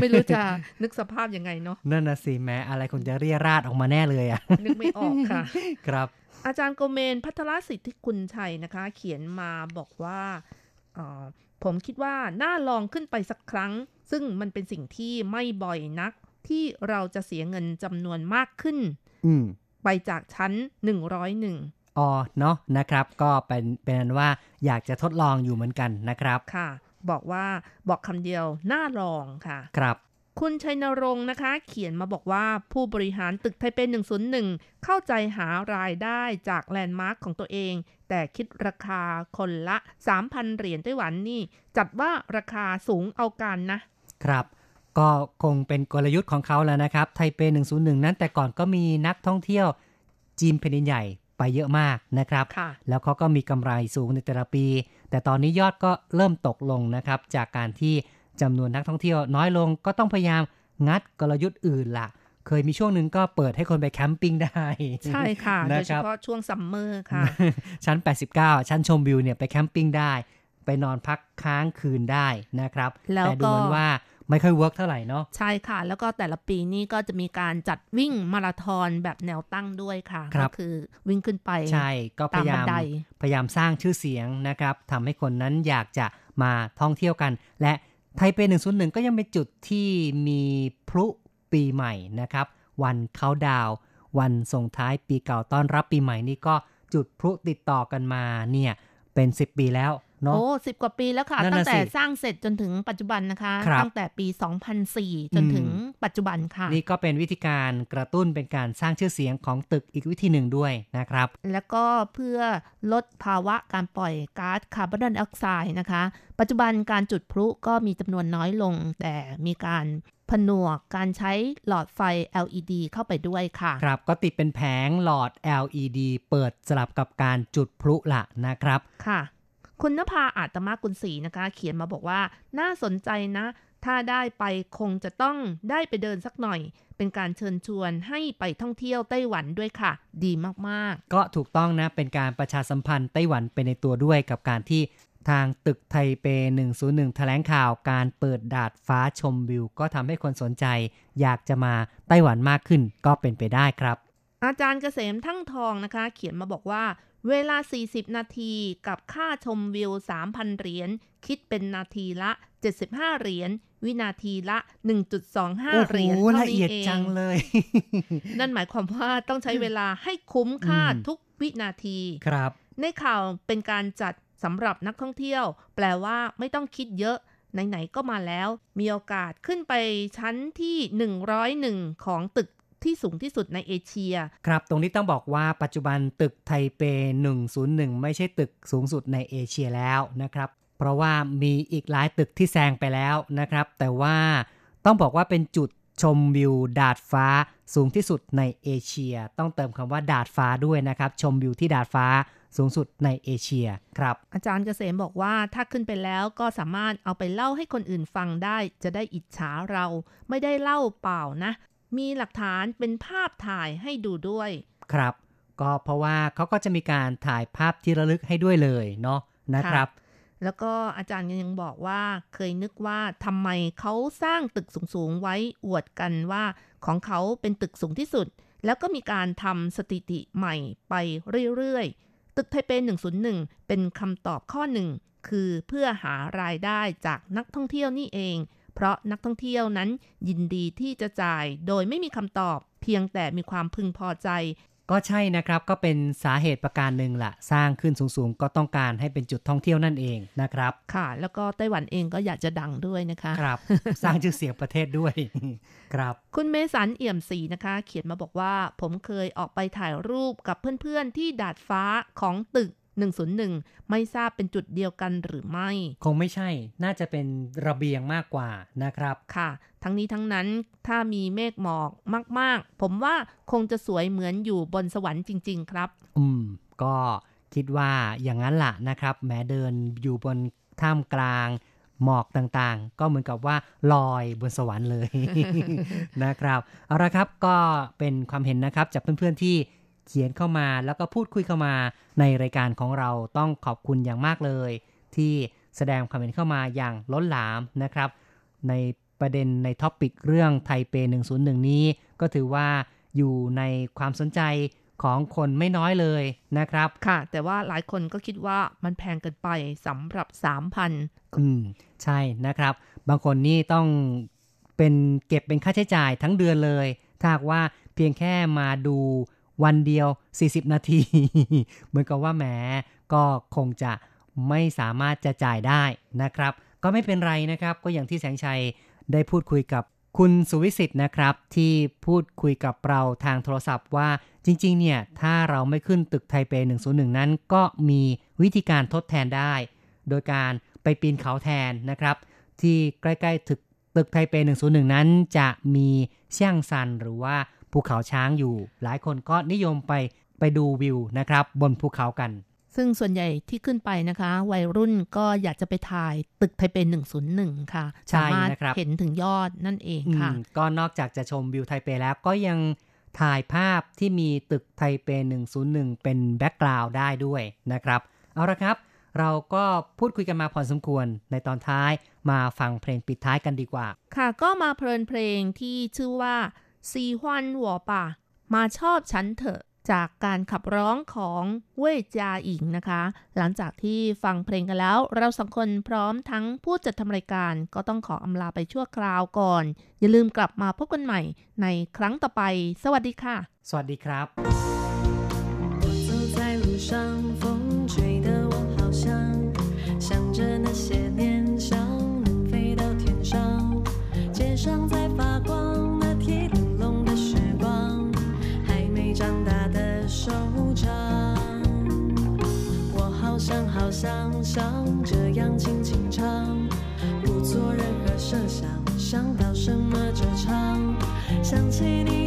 ไม่รู้จะนึกสภาพยังไงเนาะนั่นน่ะสิแม้อะไรคงจะเรียราดออกมาแน่เลยอะนึกไม่ออกค่ะ ครับ อาจารย์โกเมนพัทรสิทธิคุณชัยนะคะ เขียนมาบอกว่าเอ่อผมคิดว่าน่าลองขึ้นไปสักครั้ง ซึ่งมันเป็นสิ่งที่ไม่บ่อยนัก ที่เราจะเสียเงินจำนวนมากขึ้นอืมไปจากชั้น 101อ๋อเนาะนะครับ ก็เป็นเป็นอันว่าอยากจะทดลองอยู่เหมือนกันนะครับค่ะ บอกว่าบอกคำเดียวน่าลองค่ะ ครับคุณชัยนรงค์นะคะ เขียนมาบอกว่าผู้บริหารตึกไทเป101 เข้าใจหารายได้จากแลนด์มาร์คของตัวเอง แต่คิดราคาคนละ 3,000 เหรียญไต้หวันนี่ จัดว่าราคาสูงเอาการนะ ครับ ก็คงเป็นกลยุทธ์ของเขาแล้วนะครับ ไทเป 101 นั้นแต่ก่อนก็มีนักท่องเที่ยวจีนแผ่นดินใหญ่ไปเยอะมากนะครับค่ะแล้วเขาก็มีกำไรสูงในแต่ละปี แต่ตอนนี้ยอดก็เริ่มตกลงนะครับ จากการที่จำนวนนักท่องเที่ยวน้อยลงก็ต้องพยายามงัดกลยุทธ์อื่นละเคยมีช่วงหนึ่งก็เปิดให้คนไปแคมปิ้งได้ ใช่ค่ะ โดนะยเฉครับพาะช่วงซัมเมอร์ค่ะ ชั้น 89 ชั้นชมวิวเนี่ยไปแคมปิ้งได้ ไปนอนพักค้างคืนได้นะครับแล้วแต่ดูก็เหมือนว่า ไม่ค่อย work เท่าไหร่เนาะใช่ค่ะ แล้วก็แต่ละปีนี่ก็จะมีการจัดวิ่งมาราธอนแบบแนวตั้งด้วยค่ะครับก็คือวิ่งขึ้นไปใช่ก็พตามยาบัยานมไดพยายามสร้างชื่อเสียงนะครับทำให้คนนั้นอยากจะมาท่องเที่ยวกัน และไทเป 101 ก็ยังเป็นจุดที่มีพลุปีใหม่นะครับ วันเขาดาวน์วันส่งท้ายปีเก่าต้อนรับปีใหม่นี่ก็จุดพลุติดต่อกันมาเนี่ยเป็น 10 ปีแล้ว เนาะโอ้สิบกว่าปีแล้วค่ะนั่นตั้น่ะงแต่สิสร้างเสร็จจนถึงปัจจุบันนะคะครับตั้งแต่ปี 2004 จนถึงปัจจุบันค่ะ นี่ก็เป็นวิธีการกระตุ้นเป็นการสร้างชื่อเสียงของตึกอีกวิธีหนึ่งด้วยนะครับ แล้วก็เพื่อลดภาวะการปล่อยก๊าซคาร์บอนไดออกไซด์นะคะ ปัจจุบันการจุดพลุก็มีจำนวนน้อยลง แต่มีการผนวกการใช้หลอดไฟ LED เข้าไปด้วยค่ะ ครับก็ติดเป็นแผงหลอด LED เปิดสลับกับการจุดพลุละนะครับ ค่ะ คุณนภาอาตมากุลศรีนะคะ เขียนมาบอกว่าน่าสนใจนะ ถ้าได้ไปคงจะต้องได้ไปเดินสักหน่อย เป็นการเชิญชวนให้ไปท่องเที่ยวไต้หวันด้วยค่ะ ดีมากก็ถูกต้องนะเป็นการประชาสัมพันธ์ไต้หวันไปในตัวด้วยกับการที่ทางตึกไทเป 101 แถลงข่าวการเปิดดาดฟ้าชมวิว ก็ทำให้คนสนใจ อยากจะมาไต้หวันมากขึ้นก็เป็นไปได้ครับๆอาจารย์เกษมทั้งทองนะคะ เขียนมาบอกว่า เวลา 40 นาทีกับค่าชมวิว 3,000 เหรียญ คิดเป็นนาทีละ 75 เหรียญ วินาทีละ 1.25 เหรียญโอ้โหเท่าละนี้เอียดเองจังเลย นั่นหมายความว่าต้องใช้เวลาให้คุ้มค่าอืมทุกวินาทีครับ ในข่าวเป็นการจัดสำหรับนักท่องเที่ยว แปลว่าไม่ต้องคิดเยอะไหนๆก็มาแล้ว มีโอกาสขึ้นไปชั้นที่ 101 ของตึก ที่สูงที่สุดในเอเชีย ครับ ตรงนี้ต้องบอกว่าปัจจุบันตึกไทเป 101 ไม่ใช่ตึกสูงสุดในเอเชียแล้วนะครับ เพราะว่ามีอีกหลายตึกที่แซงไปแล้วนะครับ แต่ว่าต้องบอกว่าเป็นจุดชมวิวดาดฟ้าสูงที่สุดในเอเชีย ต้องเติมคำว่าดาดฟ้าด้วยนะครับ ชมวิวที่ดาดฟ้าสูงสุดในเอเชียครับ อาจารย์เกษมบอกว่าถ้าขึ้นไปแล้วก็สามารถเอาไปเล่าให้คนอื่นฟังได้ จะได้อิจฉาเราไม่ได้เล่าเปล่านะ มีหลักฐานเป็นภาพถ่ายให้ดูด้วย ครับ ก็เพราะว่าเขาก็จะมีการถ่ายภาพที่ระลึกให้ด้วยเลยเนาะนะครับ แล้วก็อาจารย์ยังบอกว่าเคยนึกว่าทำไมเขาสร้างตึกสูงๆไว้อวดกันว่าของเขาเป็นตึกสูงที่สุด แล้วก็มีการทำสถิติใหม่ไปเรื่อยๆ ตึกไทเป 101 เป็นคำตอบข้อหนึ่งคือเพื่อหารายได้จากนักท่องเที่ยวนี่เอง เพราะนักท่องเที่ยวนั้นยินดีที่จะจ่ายโดยไม่มีคำตอบ เพียงแต่มีความพึงพอใจ ก็ใช่นะครับก็เป็นสาเหตุประการหนึ่งละสร้างขึ้นสูงๆ ก็ต้องการให้เป็นจุดท่องเที่ยวนั่นเองนะครับ ค่ะ แล้วก็ไต้หวันเองก็อยากจะดังด้วยนะคะครับ สร้างชื่อเสียงประเทศด้วย ครับ คุณเมสันเอี่ยมศรีนะคะ เขียนมาบอกว่า ผมเคยออกไปถ่ายรูปกับเพื่อนๆที่ดาดฟ้าของตึก 101 ไม่ทราบเป็นจุดเดียวกันหรือไม่ คงไม่ใช่ น่าจะเป็นระเบียงมากกว่านะครับ ค่ะ ทั้งนี้ทั้งนั้นถ้ามีเมฆหมอกมาก ๆ ผมว่าคงจะสวยเหมือนอยู่บนสวรรค์จริง ๆ ครับ อืม ก็คิดว่าอย่างนั้นล่ะนะครับ แม้เดินอยู่บนท่ามกลางหมอกต่างๆ ก็เหมือนกับว่าลอยบนสวรรค์เลยนะครับ เอาละครับก็เป็นความเห็นนะครับจากเพื่อนๆที่ เขียนเข้ามาแล้วก็พูดคุยเข้ามาในรายการของเราต้องขอบคุณอย่างมากเลย ที่แสดงความเห็นเข้ามาอย่างล้นหลามนะครับ ในประเด็นในท็อปิกเรื่องไทเป 101 นี้ ก็ถือว่าอยู่ในความสนใจของคนไม่น้อยเลยนะครับ ค่ะ แต่ว่าหลายคนก็คิดว่ามันแพงเกินไปสำหรับ 3,000 อืม ใช่นะครับ บางคนนี่ต้องเป็นเก็บเป็นค่าใช้จ่ายทั้งเดือนเลย ถ้าหากว่าเพียงแค่มาดู วันเดียว 40 นาที เหมือนกับว่าแหมก็คงจะไม่สามารถจะจ่ายได้นะครับ ก็ไม่เป็นไรนะครับ ก็อย่างที่แสงชัยได้พูดคุยกับคุณสุวิสิทธ์นะครับ ที่พูดคุยกับเราทางโทรศัพท์ว่าจริง ๆ เนี่ย ถ้าเราไม่ขึ้นตึกไทเป 101 นั้น ก็มีวิธีการทดแทนได้ โดยการไปปีนเขาแทนนะครับ ที่ใกล้ๆตึกตึกไทเป 101 นั้น จะมีเชียงซันหรือว่า ภูเขาช้างอยู่ หลายคนก็นิยมไปไปดูวิวนะครับ บนภูเขากัน ซึ่งส่วนใหญ่ที่ขึ้นไปนะคะ วัยรุ่นก็อยากจะไปถ่ายตึกไทเป 101 ค่ะใช่สามารถนะครับเห็นถึงยอดนั่นเองอืค่ะมก็นอกจากจะชมวิวไทเปแล้วก็ยังถ่ายภาพที่มีตึกไทเป 101 เป็นแบ็กกราวด์ได้ด้วยนะครับ เอาละครับ เราก็พูดคุยกันมาพอสมควรในตอนท้ายมาฟังเพลงปิดท้ายกันดีกว่า ค่ะก็มาเพลินเพลงที่ชื่อว่า ซีฮวนหัวป่า มาชอบฉันเถอะจากการขับร้องของเว่ยจาอิงนะคะ หลังจากที่ฟังเพลงกันแล้ว เราสองคนพร้อมทั้งผู้จัดทำรายการก็ต้องขออำลาไปชั่วคราวก่อน อย่าลืมกลับมาพบกันใหม่ในครั้งต่อไป สวัสดีค่ะ สวัสดีครับ 想象这样轻轻唱，不做任何设想，想到什么就唱，想起你